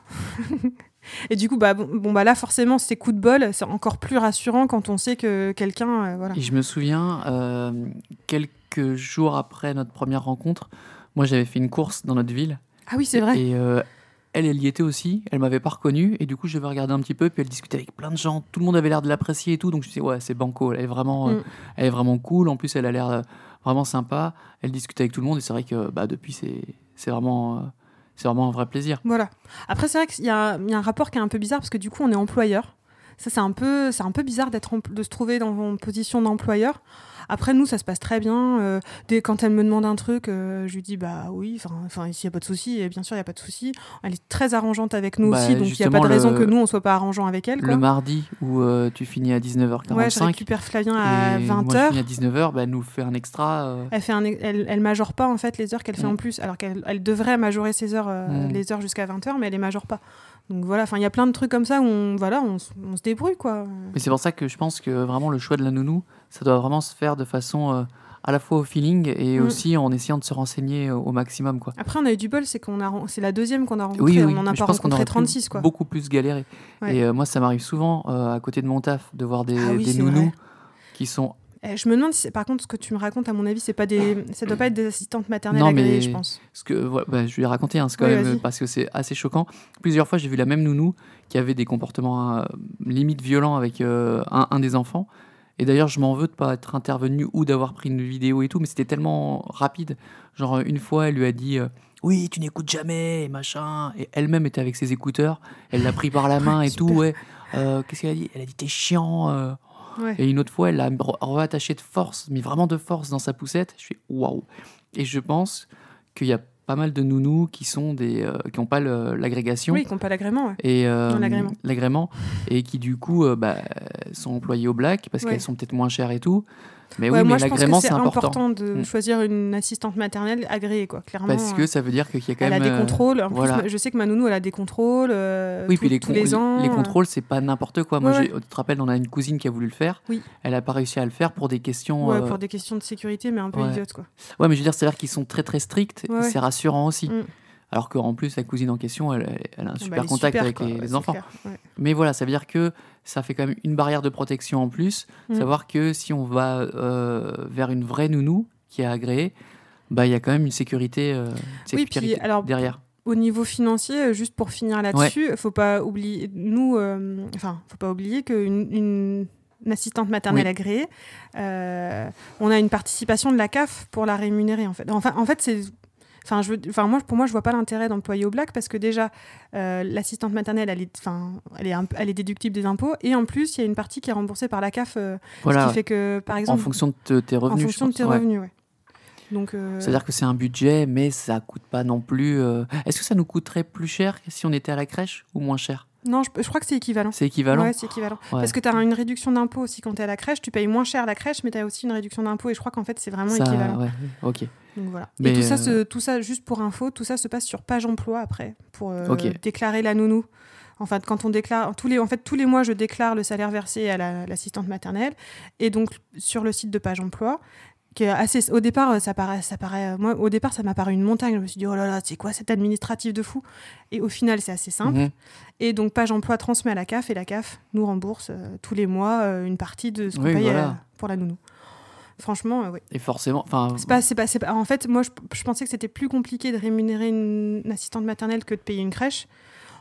*laughs* Et du coup, bah, bon, bon, bah là, forcément, ces coups de bol, c'est encore plus rassurant quand on sait que quelqu'un. euh, voilà. Et je me souviens, euh, quelques jours après notre première rencontre, moi j'avais fait une course dans notre ville. Ah oui, c'est vrai. Et euh, elle, elle y était aussi. Elle m'avait pas reconnu. Et du coup, je vais regarder un petit peu. Puis elle discutait avec plein de gens. Tout le monde avait l'air de l'apprécier et tout. Donc je me suis dit, ouais, c'est Banco. Elle est vraiment, euh, Mm. elle est vraiment cool. En plus, elle a l'air euh, vraiment sympa. Elle discutait avec tout le monde. Et c'est vrai que bah, depuis, c'est vraiment, c'est vraiment un vrai plaisir. Voilà. Après, c'est vrai qu'il y a un rapport qui est un peu bizarre parce que du coup, on est employeur. Ça, c'est un peu, c'est un peu bizarre d'être de se trouver dans une position d'employeur. Après, nous, ça se passe très bien. Euh, dès, quand elle me demande un truc, euh, je lui dis bah oui, enfin, enfin, s'il n'y a pas de souci, et bien sûr, il n'y a pas de souci. Elle est très arrangeante avec nous Bah, aussi, donc il n'y a pas de raison le- que nous, on soit pas arrangeant avec elle. Quoi. Le mardi où euh, tu finis à 19h45. ouais, je récupère Flavien à et moi, je 20h. finis à 19h. Bah, elle nous fait un extra. Elle fait un, elle, elle majore pas en fait les heures qu'elle fait Mm. en plus, alors qu'elle elle devrait majorer ses heures, Mm. les heures jusqu'à 20h, mais elle les majore pas. Donc voilà, enfin il y a plein de trucs comme ça où on, voilà, on, se débrouille quoi. Mais c'est pour ça que je pense que vraiment le choix de la nounou, ça doit vraiment se faire de façon euh, à la fois au feeling et Mm. aussi en essayant de se renseigner euh, au maximum. Quoi. Après on a eu du bol, c'est qu'on a, c'est la deuxième qu'on a rencontrée, Oui, oui, on n'en a pas rencontré pu 36 quoi. beaucoup plus. Ouais. Et euh, moi, ça m'arrive souvent euh, à côté de mon taf de voir des, Ah oui, des c'est nounous vrai. qui sont. Eh, je me demande si par contre ce que tu me racontes à mon avis, c'est pas des, ça doit pas être des assistantes maternelles Non, agréées, mais- je pense. Ce que, voilà, bah, je vais raconter, hein, quand Oui, même vas-y. parce que c'est assez choquant. Plusieurs fois, j'ai vu la même nounou qui avait des comportements euh, limite violents avec euh, un, un des enfants. Et d'ailleurs, je m'en veux de pas être intervenu ou d'avoir pris une vidéo et tout, mais c'était tellement rapide. Genre, une fois, elle lui a dit euh, Oui, tu n'écoutes jamais, machin. Et elle-même était avec ses écouteurs. Elle l'a pris par la *laughs* main et tout. Ouais. Euh, Qu'est-ce qu'elle a dit? Elle a dit T'es chiant. euh. Ouais. Et une autre fois, elle l'a reattaché de force, mais vraiment de force dans sa poussette. Je suis waouh. Et je pense qu'il y a pas mal de nounous qui sont des euh, qui n'ont pas l'agrégation Oui, qui n'ont pas l'agrément. ouais. et euh, l'agrément. l'agrément et qui du coup euh, bah, sont employés au black parce Ouais. qu'elles sont peut-être moins chères et tout. Mais Ouais, oui, moi mais l'agrément c'est important, de Mm. choisir une assistante maternelle agréée quoi, clairement. parce euh, que ça veut dire qu'il y a quand elle a même des euh, contrôles. En plus, voilà. je sais que ma nounou, elle a des contrôles. euh, Oui, puis les, tous con- les ans. les euh, contrôles, c'est pas n'importe quoi. Moi, Ouais, tu te rappelles, on a une cousine qui a voulu le faire. Oui. Elle a pas réussi à le faire pour des questions. Ouais, euh, pour des questions de sécurité, mais un peu idiotes, quoi. Ouais, mais je veux dire, c'est-à-dire qu'ils sont très très stricts et c'est rassurant aussi. Mm. Alors qu'en plus, la cousine en question, elle, elle a un Ah bah, super contact super, avec quoi, les, enfants. Mais voilà, ça veut dire que ça fait quand même une barrière de protection en plus. Mm. Savoir que si on va euh, vers une vraie nounou qui est agréée, bah il y a quand même une sécurité, euh, une Oui, puis, alors, derrière. Au niveau financier, euh, juste pour finir là-dessus, faut pas oublier, nous, euh, enfin, faut pas oublier qu'une une, une assistante maternelle Oui. agréée, euh, on a une participation de la CAF pour la rémunérer, en fait. Enfin, en fait, c'est. Enfin, je veux- enfin, moi, pour moi, je vois pas l'intérêt d'employer au black parce que déjà, euh, l'assistante maternelle, elle est, enfin, elle est, un- elle est déductible des impôts et en plus, il y a une partie qui est remboursée par la CAF, euh, ce Voilà, qui fait que, par en exemple, fonction de te- tes en revenus. je fonction de tes ouais. revenus, ouais. Donc, euh, C'est-à-dire que c'est un budget, mais ça coûte pas non plus. Est-ce que ça nous coûterait plus cher si on était à la crèche ou moins cher? Non, je, je crois que c'est équivalent. C'est équivalent Ouais, c'est équivalent. Ouais. Parce que tu as une réduction d'impôt aussi quand tu es à la crèche. Tu payes moins cher la crèche, mais tu as aussi une réduction d'impôt. Et je crois qu'en fait, c'est vraiment Ça, équivalent. ouais, ok. Donc voilà. Mais, et tout ça, euh, se- tout ça, juste pour info, tout ça se passe sur page emploi après, pour euh, déclarer la nounou. En fait, quand on déclare, tous les, en fait, tous les mois, je déclare le salaire versé à la- l'assistante maternelle. Et donc, sur le site de page emploi, qui est assez, au départ, euh, ça paraît, ça paraît, moi, au départ, ça m'a paru une montagne. Je me suis dit, oh là là, c'est quoi cet administratif de fou? Et au final, c'est assez simple. Mhm. Et donc, Page Emploi transmet à la CAF et la CAF nous rembourse euh, tous les mois euh, une partie de ce qu'on Oui, paye voilà. euh, pour la nounou. Franchement, euh, oui. Et forcément, enfin, C'est pas, c'est pas, c'est pas- En fait, moi, je, je pensais que c'était plus compliqué de rémunérer une, une assistante maternelle que de payer une crèche.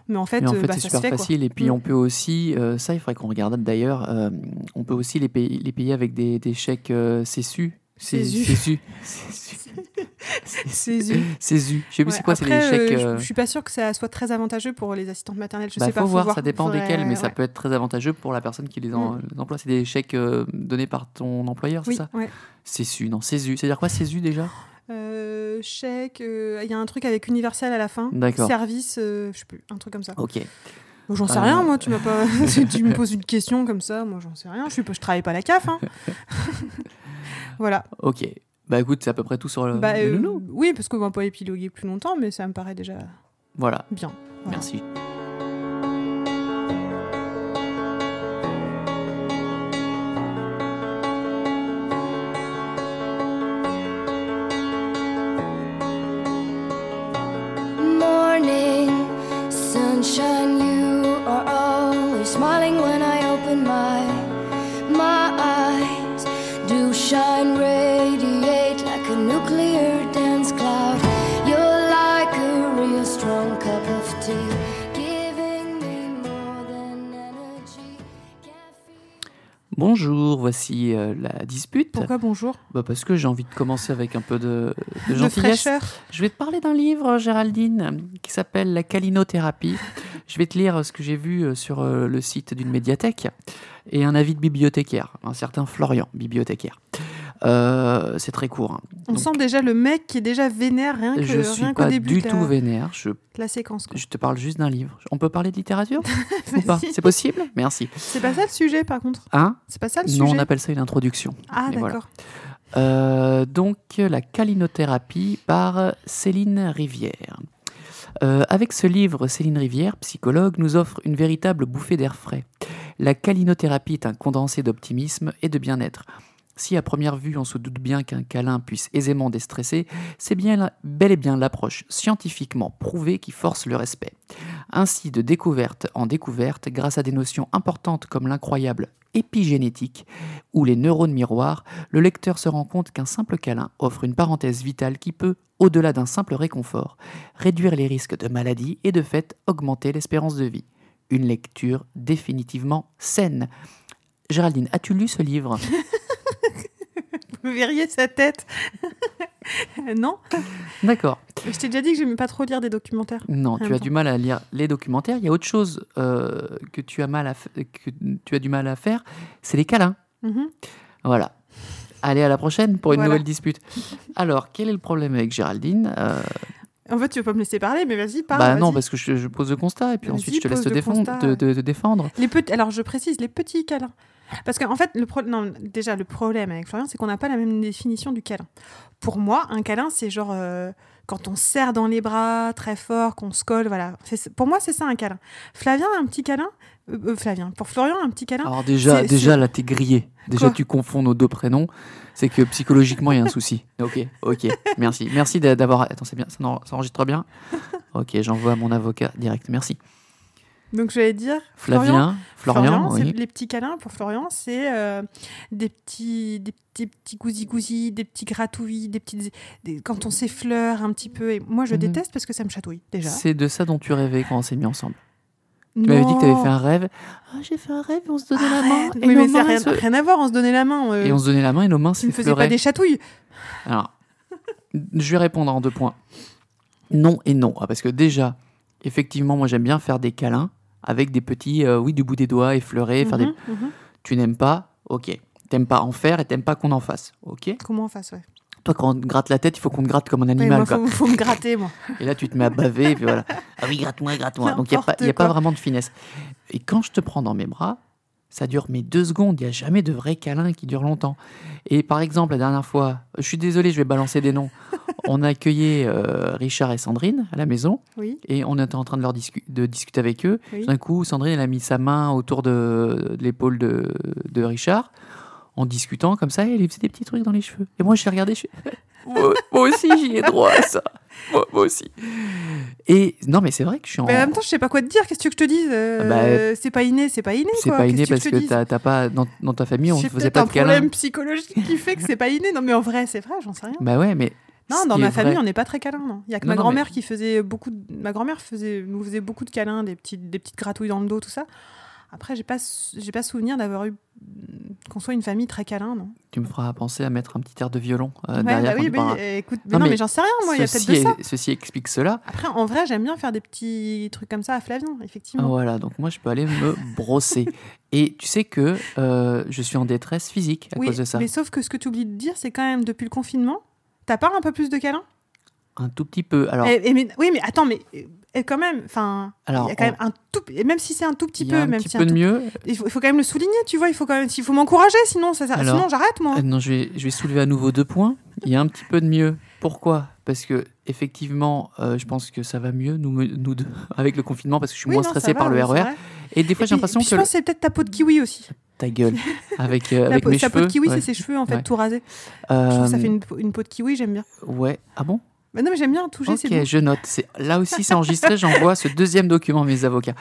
Mais en fait, euh, fait, bah, c'est super se fait, quoi. facile. Et puis, Mm. on peut aussi, euh, ça, il faudrait qu'on regarde d'ailleurs, euh, on peut aussi les payer, les payer avec des, des chèques euh, CESU. C'est zu. CESU. *laughs* Je sais plus c'est quoi, c'est chèques. euh, je- euh, je, suis pas sûre que ça soit très avantageux pour les assistantes maternelles. Je bah, sais faut pas. voir, ça dépend desquels, mais ça peut être très avantageux pour la personne qui les, les emploie. C'est des chèques euh, donnés par ton employeur, c'est ça? CESU, non, CESU. C'est-à-dire quoi, CESU déjà? Euh, chèque, euh, il y a un truc avec universel à la fin. D'accord. Service, euh, je sais plus, un truc comme ça. Ok. Bon, J'en sais rien, moi. Tu m'as pas. tu *laughs* tu me poses une question comme ça, moi, j'en sais rien. Je suis pas, je travaille pas à la CAF. hein. *laughs* *laughs* voilà. Ok. Bah écoute, c'est à peu près tout sur le, Bah, le euh, oui, parce qu'on va pas épiloguer plus longtemps, mais ça me paraît déjà Voilà, bien. Voilà. merci. Bonjour, voici euh, la dispute. Pourquoi bonjour? Bah parce que j'ai envie de commencer avec un peu de, gentillesse. Je vais te parler d'un livre, Géraldine, qui s'appelle La calinothérapie. Je vais te lire ce que j'ai vu euh, sur euh, le site d'une médiathèque et un avis de bibliothécaire, un certain Florian, bibliothécaire. Euh, c'est très court. hein. On Donc, sent déjà le mec qui est déjà vénère rien que je suis rien qu'au pas début du la, tout vénère. Je, la séquence. quoi. je te parle juste d'un livre. On peut parler de littérature *laughs* ou pas Vas-y. C'est possible? Merci. C'est pas ça le sujet par contre? Hein? C'est pas ça le Non, sujet? on appelle ça une introduction. Ah Mais voilà. d'accord. Euh, donc, la calinothérapie par Céline Rivière. Euh, avec ce livre, Céline Rivière, psychologue, nous offre une véritable bouffée d'air frais. La calinothérapie est un condensé d'optimisme et de bien-être. Si à première vue on se doute bien qu'un câlin puisse aisément déstresser, c'est bien bel et bien l'approche scientifiquement prouvée qui force le respect. Ainsi, de découverte en découverte, grâce à des notions importantes comme l'incroyable épigénétique ou les neurones miroirs, le lecteur se rend compte qu'un simple câlin offre une parenthèse vitale qui peut, au-delà d'un simple réconfort, réduire les risques de maladie et de fait augmenter l'espérance de vie. Une lecture définitivement saine. Géraldine, as-tu lu ce livre? *laughs* Vous verriez sa tête. *laughs* non D'accord. Je t'ai déjà dit que j'aimais pas trop lire des documentaires. Non, tu as temps. du mal à lire les documentaires. Il y a autre chose euh, que, tu as mal à f- que tu as du mal à faire, c'est les câlins. Mhm. Voilà. Allez, à la prochaine pour une Voilà. nouvelle dispute. Alors, quel est le problème avec Géraldine Euh, En fait, tu veux pas me laisser parler, mais vas-y, parle. Bah non, parce que je, je pose le constat et puis ensuite je te laisse te défendre, te, te- te défendre. Les petits, alors je précise, les petits câlins. Parce qu'en fait, le pro- non, déjà, le problème avec Florian, c'est qu'on n'a pas la même définition du câlin. Pour moi, un câlin, c'est genre euh, quand on serre dans les bras très fort, qu'on se colle, voilà. Pour moi, c'est ça un câlin. Flavien, un petit câlin. euh, euh, Flavien, pour Florian, un petit câlin. Alors déjà, déjà là, t'es grillé. Déjà, Quoi tu confonds nos deux prénoms. C'est que psychologiquement, il y a un souci. Ok, ok. Merci. Merci d'a- d'avoir... Attends, c'est bien, ça, en- ça enregistre bien Ok, j'envoie à mon avocat direct. Merci. Donc, je vais dire. Flavien, Florian, oui. les petits câlins pour Florian, c'est euh, des petits, des petits, petits gousi-gousi, des petits gratouillis, des petites, des- quand on s'effleure un petit peu. Et moi, je Mhm. déteste parce que ça me chatouille déjà. C'est de ça dont tu rêvais quand on s'est mis ensemble. Tu m'avais dit que tu avais fait un rêve. Ah, j'ai fait un rêve on se donnait la main. Et, mais ça n'a rien, se- rien à voir, on se donnait la main. euh, et on se donnait la main et nos mains tu ne faisais pas s'effleuraient. des chatouilles. Alors, je vais répondre en deux points. Non et non. Ah, Parce que déjà, effectivement, moi j'aime bien faire des câlins avec des petits, euh, oui, du bout des doigts, effleurés. faire des... Mhm, mhm. Tu n'aimes pas Ok. T'aimes pas en faire et t'aimes pas qu'on en fasse. Ok. Comment on fasse, ouais. Toi, quand on te gratte la tête, il faut qu'on te gratte comme un animal. quoi. faut, faut me gratter, moi. *laughs* Et là, tu te mets à baver. et puis voilà. *laughs* Ah oui, gratte-moi, gratte-moi. Donc, il n'y a, pas- y a pas vraiment de finesse. Et quand je te prends dans mes bras, ça dure mais deux secondes. Il n'y a jamais de vrai câlin qui dure longtemps. Et par exemple, la dernière fois, je suis désolé, je vais balancer des noms. On a accueilli euh, Richard et Sandrine à la maison Oui, et on était en train de, leur discu- de discuter avec eux. oui. D'un coup, Sandrine elle a mis sa main autour de, de l'épaule de, de Richard en discutant comme ça. Et elle lui faisait des petits trucs dans les cheveux. Et moi, je l'ai regardé. Je *laughs* moi, moi aussi, j'y ai droit à ça. Moi, moi aussi. Et non, mais c'est vrai que je suis en. Mais en même temps, je sais pas quoi te dire. Qu'est-ce que tu veux que je te dise euh, C'est pas inné, c'est pas inné. Bah, c'est pas inné que tu veux parce que dise t'as pas dans, dans ta famille, on ne faisait pas un de câlin. problème psychologique qui fait que c'est pas inné. Non, mais en vrai, c'est vrai, j'en sais rien. Bah ouais, mais. Non, dans ma famille, vrai- on n'est pas très câlin. Non. Il y a que Non, ma grand-mère mais- qui faisait beaucoup. De... Ma grand-mère faisait, nous faisait beaucoup de câlins, des petites, des petites gratouilles dans le dos, tout ça. Après, j'ai pas, j'ai pas souvenir d'avoir eu qu'on soit une famille très câlin, non. Tu me feras penser à mettre un petit air de violon euh, Ouais, derrière. bah oui, quand euh, écoute, mais Non, non, mais mais, j'en sais rien, moi. Il y a peut-être de ça. ceci explique cela. Après, en vrai, j'aime bien faire des petits trucs comme ça à Flavien, effectivement. Voilà, donc moi je peux aller me brosser. *laughs* Et tu sais que euh, je suis en détresse physique à oui, cause de ça. mais sauf que ce que tu oublies de dire, c'est quand même depuis le confinement, t'as pas un peu plus de câlins? Un tout petit peu. Alors, Et- et mais- oui, mais attends, mais et quand même, enfin, il Alors, y a quand on- même un tout, et même si c'est un tout petit peu, un même petit si peu un de tout- mieux. il faut, il faut quand même le souligner, tu vois. Il faut quand même, il faut m'encourager, sinon ça, ça- Alors, sinon j'arrête moi. Euh, non, je vais, je vais soulever à nouveau deux points. Il y a un petit peu de mieux. Pourquoi? Parce que effectivement, euh, je pense que ça va mieux nous, nous deux avec le confinement parce que je suis Oui, moins non, stressé va, par le oui, RER. Et des fois, j'ai l'impression que je pense que c'est peut-être ta peau de kiwi aussi. ta gueule *laughs* avec euh, La avec peau- mes sa cheveux. peau de kiwi, ouais. c'est ses cheveux en fait Ouais. tout rasés. Je trouve que ça Euh, fait une peau de kiwi, j'aime bien. Ouais. Ah bon? Mais non, mais j'aime bien toucher, c'est Ok, je note. C'est là aussi, c'est enregistré. J'envoie ce deuxième document à mes avocats.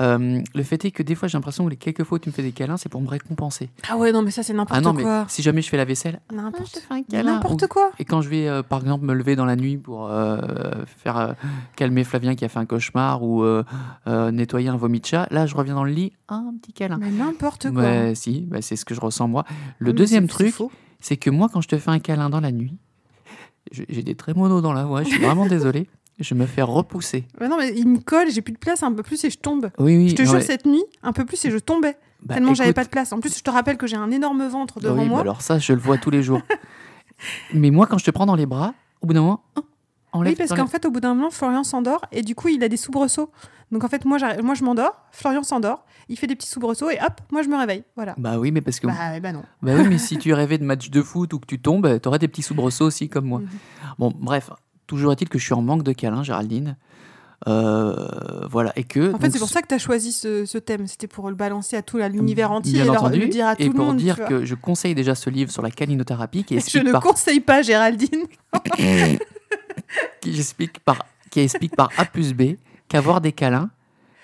Euh, le fait est que des fois, j'ai l'impression que les quelques fois où tu me fais des câlins, c'est pour me récompenser. Ah ouais, non, mais ça c'est Ah n'importe non, mais quoi. si jamais je fais la vaisselle, ah, je N'importe te fais un câlin. n'importe quoi. Et quand je vais, euh, par exemple, me lever dans la nuit pour euh, faire calmer Flavien qui a fait un cauchemar ou nettoyer un vomi de chat, là, je reviens dans le lit, un petit câlin. Mais n'importe quoi. Ouais, si, bah, c'est ce que je ressens moi. Le Mais deuxième truc, c'est que moi, quand je te fais un câlin dans la nuit, j'ai des trémolos dans la voix, je suis vraiment désolé, je me fais repousser. Mais non, mais il me colle, j'ai plus de place, un peu plus et je tombe. Oui, oui. Je te jure, cette nuit, un peu plus et je tombais. bah, tellement j'avais pas de place. En plus, je te rappelle que j'ai un énorme ventre devant oui, bah moi. alors ça, je le vois tous les jours. *laughs* mais moi, quand je te prends dans les bras, au bout d'un moment, enlève Oui, parce qu'en fait, au bout d'un moment, Florian s'endort et du coup, il a des soubresauts. Donc en fait, moi, moi je m'endors, Florian s'endort, il fait des petits soubresauts et hop, moi je me réveille. Voilà. Bah oui, mais parce que Bah, ben non. Bah oui, mais si tu rêvais de match de foot ou que tu tombes, t'aurais des petits soubresauts aussi comme moi. Mhm. Bon, bref, toujours est-il que je suis en manque de câlins, Géraldine. Euh, voilà, et que. En fait, c'est pour ça que tu as choisi ce, ce thème. C'était pour le balancer à tout l'univers entier bien et leur- le dire à tout et le pour monde. dire que je conseille déjà ce livre sur la calinothérapie qui *laughs* Je ne par, conseille pas, Géraldine. *laughs* qui explique par, qui explique par A plus B qu'avoir des câlins,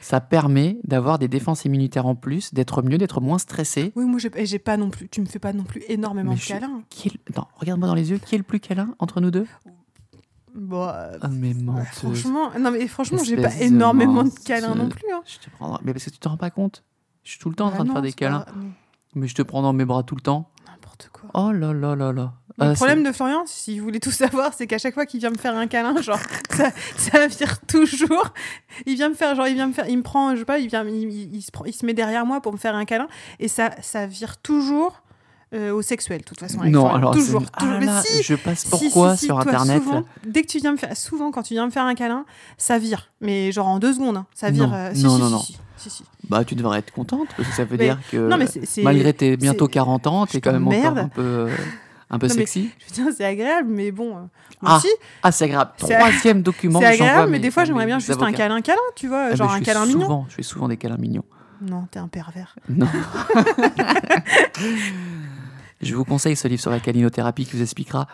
ça permet d'avoir des défenses immunitaires en plus, d'être mieux, d'être moins stressé. Oui, moi, j'ai pas non plus. Tu me fais pas non plus énormément Mais de je- câlins. Qui est le- Attends, regarde-moi dans les yeux, qui est le plus câlin entre nous deux? Bon, euh, Ah, mais menteuse. franchement, non mais franchement, j'ai pas de énormément de câlins non plus. Hein. Je te prends... Mais parce que tu te rends pas compte. Je suis tout le temps en Bah train de non, faire des pas- câlins, non, mais je te prends dans mes bras tout le temps. N'importe quoi. Oh là là là là. Le Ah, problème de Florian, si vous voulez tout savoir, c'est qu'à chaque fois qu'il vient me faire un câlin, genre ça, ça vire toujours. Il vient me faire, genre il vient me faire, il me prend, je sais pas, il vient, il, il- il se, prend- il se met derrière moi pour me faire un câlin et ça, ça vire toujours euh, au sexuel, de toute façon. avec Non, Florian. alors toujours, c'est- toujours. Ah là, si, je passe pourquoi si, si, sur toi, internet souvent, Dès que tu viens me faire, souvent quand tu viens me faire un câlin, ça vire, mais genre en deux secondes, hein. ça vire. Non, euh, non, non, non. Bah, tu devrais être contente parce que ça veut Mais- dire que Non mais c'est, c'est- malgré tes bientôt c'est- 40 ans, t'es quand même encore t'emmerde. un peu, euh, un peu Non, mais- sexy. je veux dire, c'est agréable, mais bon. euh, Ah, aussi, Ah, c'est agréable. Troisième *laughs* document. c'est que agréable, mais des fois j'aimerais bien juste un câlin câlin, tu vois, Ah, genre un câlin mignon. Je fais souvent des câlins mignons. Non, t'es un pervers. Non. *laughs* je vous conseille ce livre sur la calinothérapie qui vous expliquera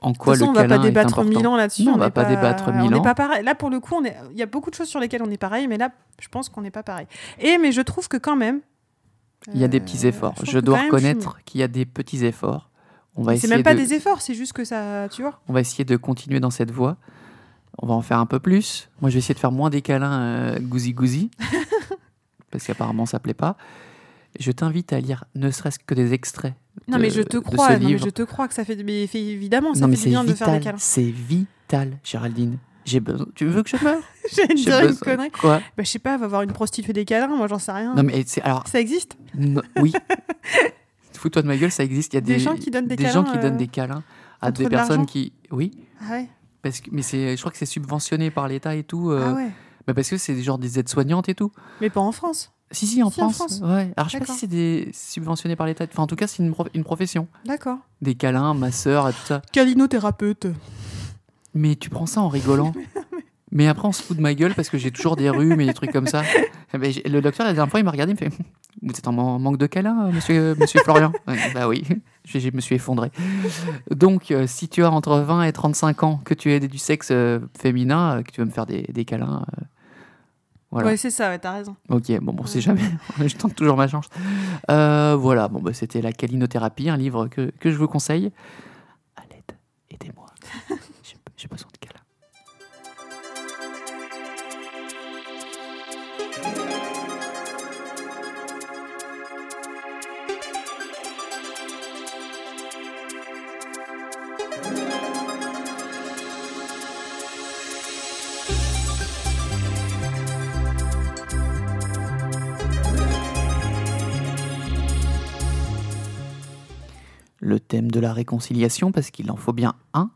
en De quoi toute façon, le on va pas débattre mille ans là-dessus. On va pas débattre mille ans. pas pareil. Là, pour le coup, on est... il y a beaucoup de choses sur lesquelles on est pareil, mais là, je pense qu'on n'est pas pareil. Et mais je trouve que quand même. Il y a des euh, petits efforts. Je dois reconnaître qu'il y a des petits efforts. On va. C'est même pas de, des efforts, c'est juste que ça, tu vois. on va essayer de continuer dans cette voie. On va en faire un peu plus. Moi, je vais essayer de faire moins des câlins euh, gousi gousi *laughs* parce qu'apparemment ça plaît pas. Je t'invite à lire ne serait-ce que des extraits. Non, de- mais je te crois. non, mais je te crois que ça fait, mais fait- évidemment, ça non mais fait du bien de faire des vital, câlins. c'est vital, Géraldine. J'ai besoin. Tu veux que je meure? *laughs* J'ai dire une connerie. Quoi? Bah, je sais pas, va voir une prostituée des câlins, moi j'en sais rien. Non mais c'est alors Ça existe? Oui. *laughs* Fous-toi de ma gueule, ça existe. Il y a Des des, gens qui donnent des gens câlins, qui donnent euh, des câlins à des de personnes qui oui Ah ouais. parce que mais je crois que c'est subventionné par l'État et tout. euh, Ah ouais. bah parce que c'est genre des aides soignantes et tout. Mais pas en France. Si si en Si, en France. France. Ouais. Alors je sais pas si c'est des subventionné par l'État. Enfin en tout cas c'est une, une profession. D'accord. Des câlins, masseurs et tout ça. Câlinothérapeute. Mais tu prends ça en rigolant. *laughs* Mais après, on se fout de ma gueule parce que j'ai toujours des rhumes et des trucs comme ça. *laughs* Eh ben, le docteur, la dernière fois, il m'a regardé, il me fait Vous êtes en man- manque de câlin, euh, monsieur, monsieur Florian? Bah oui, *laughs* je, je me suis effondré. Donc, euh, si tu as entre 20 et 35 ans, que tu es du sexe euh, féminin, euh, que tu veux me faire des, des câlins, euh, voilà. Ouais, c'est ça, ouais, t'as raison. Ok, bon, bon, c'est jamais. *laughs* je tente toujours ma chance. Euh, voilà, bon, bah, c'était La calinothérapie, un livre que, que je vous conseille. L'aide, aidez-moi. J'ai j'ai besoin de câlins. Le thème de la réconciliation, parce qu'il en faut bien un.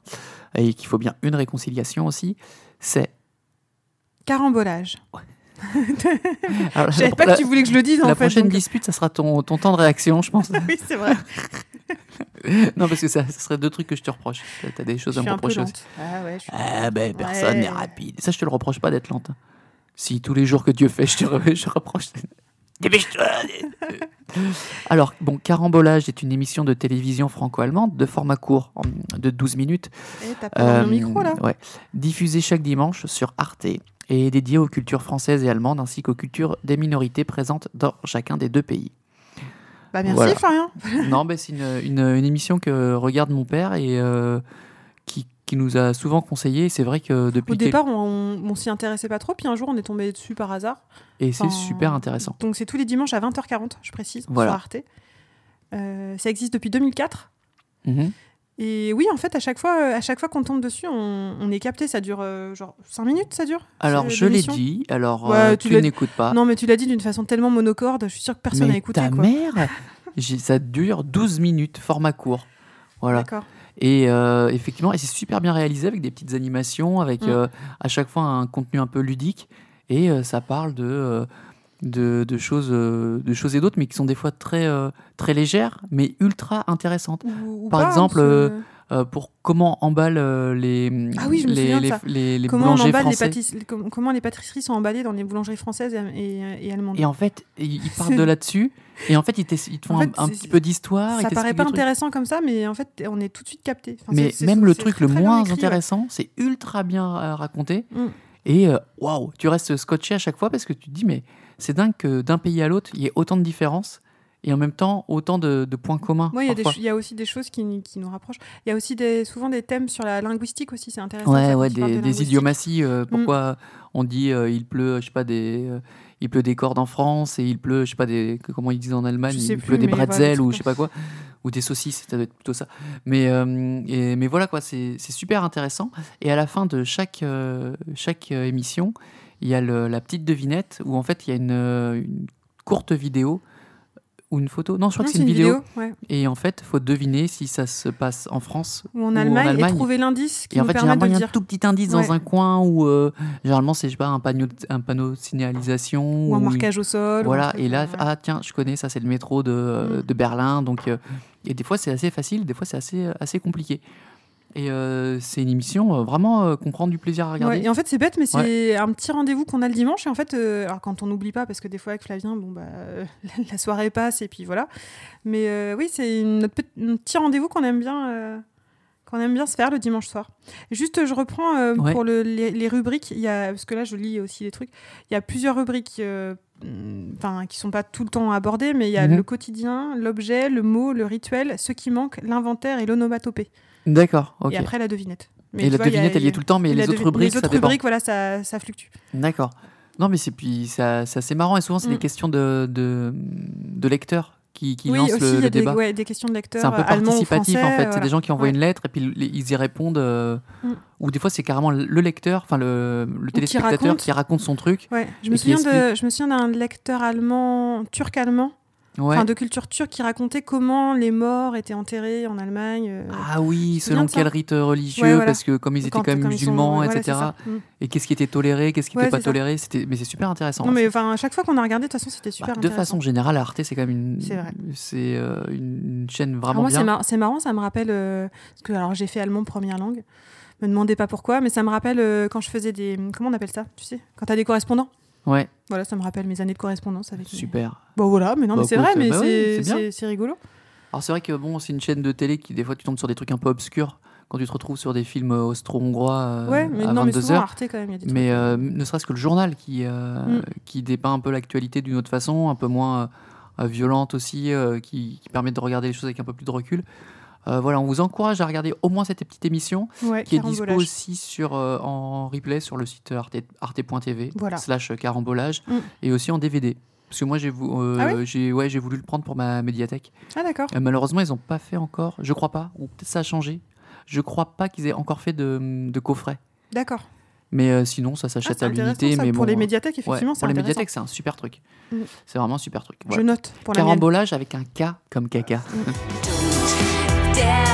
et qu'il faut bien une réconciliation aussi, c'est. Carambolage. *laughs* Alors, Je savais pas la, que tu voulais que je le dise la en fait. prochaine donc- dispute, ça sera ton, ton temps de réaction, je pense. *laughs* oui, c'est vrai. *laughs* non, parce que ça, ça serait deux trucs que je te reproche. Tu as des Je choses à me reprocher aussi. Ah ouais, je suis... Ah ben, personne Ouais. n'est rapide. Ça, je te le reproche pas d'être lente. Si tous les jours que Dieu fait, je te je reproche. Dépêche-toi Alors, bon, Carambolage est une émission de télévision franco-allemande de format court, de 12 minutes. Eh, t'as Euh, micro là ouais. Diffusée chaque dimanche sur Arte et dédiée aux cultures françaises et allemandes ainsi qu'aux cultures des minorités présentes dans chacun des deux pays. Bah merci voilà. Florian. non, mais c'est une, une- une émission que regarde mon père et euh, qui, qui nous a souvent conseillé. C'est vrai que depuis Au quel- départ, on, on s'y intéressait pas trop, puis un jour, on est tombé dessus par hasard. et c'est super intéressant. Donc c'est tous les dimanches à 20h40, je précise, Voilà. sur Arte. Euh, ça existe depuis 2004. Mhm. Et oui, en fait, à chaque fois, à chaque fois qu'on tombe dessus, on, on est capté. Ça dure euh, genre 5 minutes, ça dure Alors, je l'ai dit, alors Ouais, euh, tu n'écoutes pas. Non, mais tu l'as dit d'une façon tellement monocorde, je suis sûre que personne n'a écouté. ta quoi. mère, ça dure 12 minutes, format court. Voilà. D'accord. Et euh, effectivement, et c'est super bien réalisé avec des petites animations, avec Mm. euh, à chaque fois un contenu un peu ludique. Et euh, ça parle de, de, de choses, de choses et d'autres, mais qui sont des fois très, très légères, mais ultra intéressantes. Ou- ou Par on exemple, pour comment emballent euh, les, Ah oui, je me les, les, ça. les- les comment boulangers français. les- com- comment les pâtisseries sont emballées dans les boulangeries françaises et, et- et allemandes. Et en fait, ils partent de là-dessus. Et en fait, ils, te font En un- fait, un, c'est- petit peu d'histoire. ça paraît pas intéressant comme ça, mais en fait, on est tout de suite capté. Enfin, Mais même le truc le moins écrit, ouais. intéressant, c'est ultra bien euh, raconté. Mm. Et euh, waouh, tu restes scotché à chaque fois parce que tu te dis, mais c'est dingue que d'un pays à l'autre, il y ait autant de différences et en même temps autant de, de points communs. Ouais, il y, a aussi des choses qui, qui nous rapprochent. Il y a aussi des, souvent des thèmes sur la linguistique aussi, c'est intéressant. Ouais, ça, des, de des idiomaties. euh, pourquoi on dit euh, il pleut, je sais pas, des, euh, il pleut des cordes en France et il pleut, je sais pas, des, comment ils disent en Allemagne, il plus, pleut des bretzels ou je sais pas quoi, ou des saucisses, ça doit être plutôt ça. Mais, et- mais voilà quoi, c'est super intéressant. Et à la fin de chaque, chaque émission, il y a le- la petite devinette où en fait il y a une, une courte vidéo ou une photo. Non, je crois Non, que c'est une vidéo. ouais. Et en fait, faut deviner si ça se passe en France Ou en Ou en Allemagne, Allemagne. et trouver l'indice qui et en nous fait, permet de y a un tout petit indice Ouais. dans un coin où, euh, généralement, c'est, je sais pas, un panneau, de- un panneau de signalisation. Ou un il- marquage au sol. Voilà, et là, euh, ah tiens, je connais, ça c'est le métro de, euh, Mm. de Berlin. Donc, euh, et des fois, c'est assez facile, des fois, c'est assez, assez compliqué. Et euh, c'est une émission euh, vraiment euh, qu'on prend du plaisir à regarder. Ouais, et en fait, c'est bête, mais c'est un petit rendez-vous qu'on a le dimanche. Et en fait, euh, alors quand on n'oublie pas, parce que des fois avec Flavien, bon bah, *laughs* la soirée passe et puis voilà. Mais oui, c'est un petit rendez-vous qu'on aime bien, qu'on aime bien se faire le dimanche soir. Juste, je reprends Ouais. pour le- les, les rubriques. Il y a, parce que là, je lis aussi les trucs. Il y a plusieurs rubriques. Enfin, qui sont pas tout le temps abordées, mais il y a Mhm. le quotidien, l'objet, le mot, le rituel, ce qui manque, l'inventaire et l'onomatopée. D'accord, ok. Et après la devinette. Mais et la vois, devinette, elle y est tout le temps, mais les autres rubriques, les autres ça dépend. rubriques, voilà, ça, ça fluctue. D'accord. Non, mais c'est puis ça- c'est marrant et souvent c'est Mm. des questions de, de, de lecteurs qui, qui oui, lancent aussi, le, il y le a des, débat. ouais, des questions de lecteurs C'est un peu euh, participatif français, en fait. C'est des gens qui envoient Ouais. une lettre et puis ils y répondent. euh, Mm. Ou des fois c'est carrément le lecteur, enfin le, le téléspectateur raconte. qui raconte son truc. Ouais, je me souviens de, je me souviens d'un lecteur allemand, turc-allemand, Ouais. enfin de culture turque, qui racontait comment les morts étaient enterrés en Allemagne. euh, Ah oui, selon de quel rite religieux, Ouais, voilà. parce que comme ils étaient quand- quand même sont- musulmans, voilà, etc. Mm. Et qu'est-ce qui était toléré, qu'est-ce qui Ouais, n'était pas toléré, c'était, mais c'est super intéressant. Non, mais enfin, à chaque fois qu'on a regardé, de toute façon, c'était Bah, super de intéressant. façon générale, Arte c'est quand même une, C'est euh, une chaîne vraiment moi, c'est bien. mar- c'est marrant, ça me rappelle. euh, parce que alors j'ai fait allemand première langue. Me demandez pas pourquoi, mais ça me rappelle euh, quand je faisais des. Comment on appelle ça Tu sais Quand t'as des correspondants Ouais, Voilà, ça me rappelle mes années de correspondance avec. mes- super. Bon voilà, mais non, Bah, mais c'est vrai, mais bah c'est rigolo. Alors c'est vrai que bon, c'est une chaîne de télé qui des fois tu tombes sur des trucs un peu obscurs quand tu te retrouves sur des films euh, austro-hongrois euh, ouais, mais à non, mais 22 souvent heures. Arte quand même, y a des Mais euh, ne serait-ce que le journal qui, euh, Mm. qui dépeint un peu l'actualité d'une autre façon, un peu moins violente aussi, qui, qui permet de regarder les choses avec un peu plus de recul. Euh, voilà, on vous encourage à regarder au moins cette petite émission ouais, qui est dispo aussi sur, euh, en replay sur le site arte- arte.tv Voilà. slash carambolage Mm. et aussi en DVD. Parce que moi j'ai euh, Ah oui j'ai ouais, voulu le prendre pour ma médiathèque. Ah d'accord. Malheureusement, ils n'ont pas fait encore, je crois pas, ou peut-être ça a changé. Je crois pas qu'ils aient encore fait de, de coffret. D'accord. Mais euh, sinon, ça Ah, s'achète c'est à l'unité. Mais pour bon, les médiathèques, ouais, effectivement, c'est pour les médiathèques, c'est un super truc. Mm. C'est vraiment un super truc. Je note pour la. Carambolage avec un K comme caca. Don't *laughs* Yeah.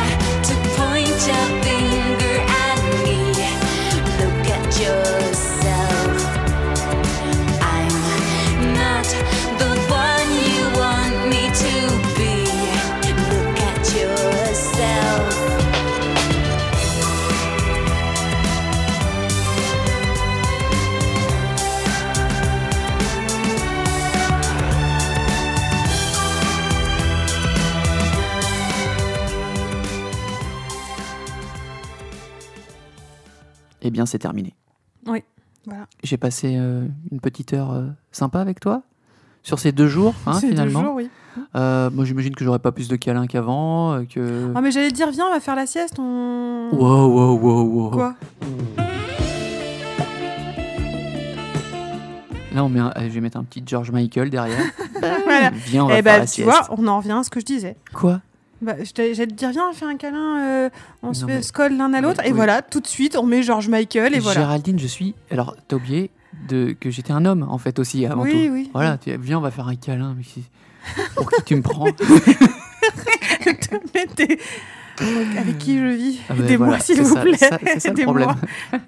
Eh bien c'est terminé. Voilà. J'ai passé euh, une petite heure euh, sympa avec toi sur ces deux jours, hein, *laughs* deux finalement. jours, oui. Euh, moi, j'imagine que j'aurais pas plus de câlins qu'avant. que... Ah, mais j'allais te dire, viens, on va faire la sieste. On... Wow, wow, wow, wow. Quoi? Là, on met un- euh, je vais mettre un petit George Michael derrière. *laughs* Voilà. Viens, on va Eh faire bah, la tu sieste. vois, on en revient à ce que je disais. Quoi? Bah, J'allais te dire, viens, on fait un câlin, euh, on se Non, fait mais- se colle l'un à l'autre, et oui. voilà, tout de suite, on met George Michael, et voilà. Géraldine, je suis. Alors, t'as oublié de... que j'étais un homme, en fait, aussi, avant Oui, tout. oui. Voilà, tu... viens, on va faire un câlin. Mais Pour qui tu me prends *laughs* *laughs* Avec qui je vis Ah ben Aidez-moi, voilà, s'il vous ça- plaît. c'est ça le problème.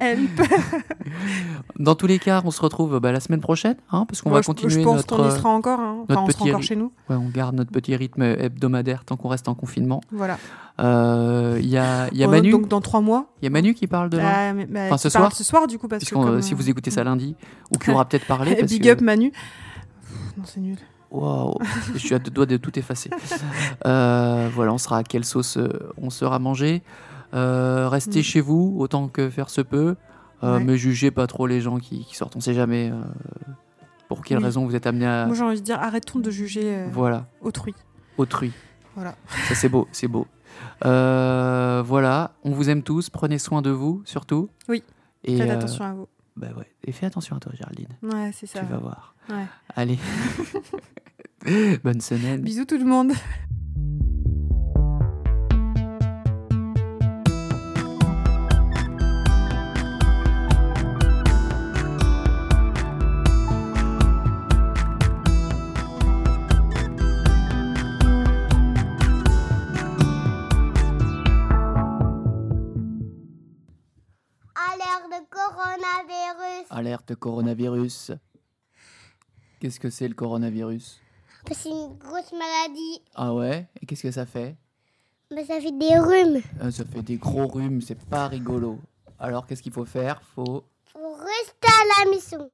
Help. *laughs* Dans tous les cas, on se retrouve bah, la semaine prochaine, hein, parce qu'on va je- continuer Je pense notre. qu'on y sera encore. hein. Enfin, on sera petit encore chez nous. ouais, on garde notre petit rythme hebdomadaire tant qu'on reste en confinement. Voilà. Euh, Il y a, y a Euh, Manu, Donc dans trois mois. il y a Manu qui parle demain. Ah, bah, Enfin, ce soir. Ce soir, du coup, parce que. Comme, si vous écoutez ça lundi, ou qui aura peut-être parlé. *laughs* parce Big que- up Manu. Non, c'est nul. Waouh, je suis à deux doigts de tout effacer. Euh, voilà, on sera à quelle sauce euh, on sera mangé. Euh, restez Mm. chez vous autant que faire se peut, euh, Ouais. mais jugez pas trop les gens qui, qui sortent. On sait jamais pour quelle Oui. raison vous êtes amené à. Moi, j'ai envie de dire, arrêtons de juger Voilà, autrui. autrui. Voilà. Ça c'est beau, c'est beau. Voilà, on vous aime tous. Prenez soin de vous surtout. Oui. Et Faites attention à vous. Bah ouais. Et fais attention à toi, Géraldine. Ouais, c'est ça. Tu vas voir. Ouais. Allez. *laughs* Bonne semaine. Bisous tout le monde. Alerte coronavirus. Qu'est-ce que c'est le coronavirus? C'est une grosse maladie. Ah ouais? Et qu'est-ce que ça fait? Mais ça fait des rhumes. Euh, Ça fait des gros rhumes, c'est pas rigolo. Alors qu'est-ce qu'il faut faire? Faut Faut rester à la maison.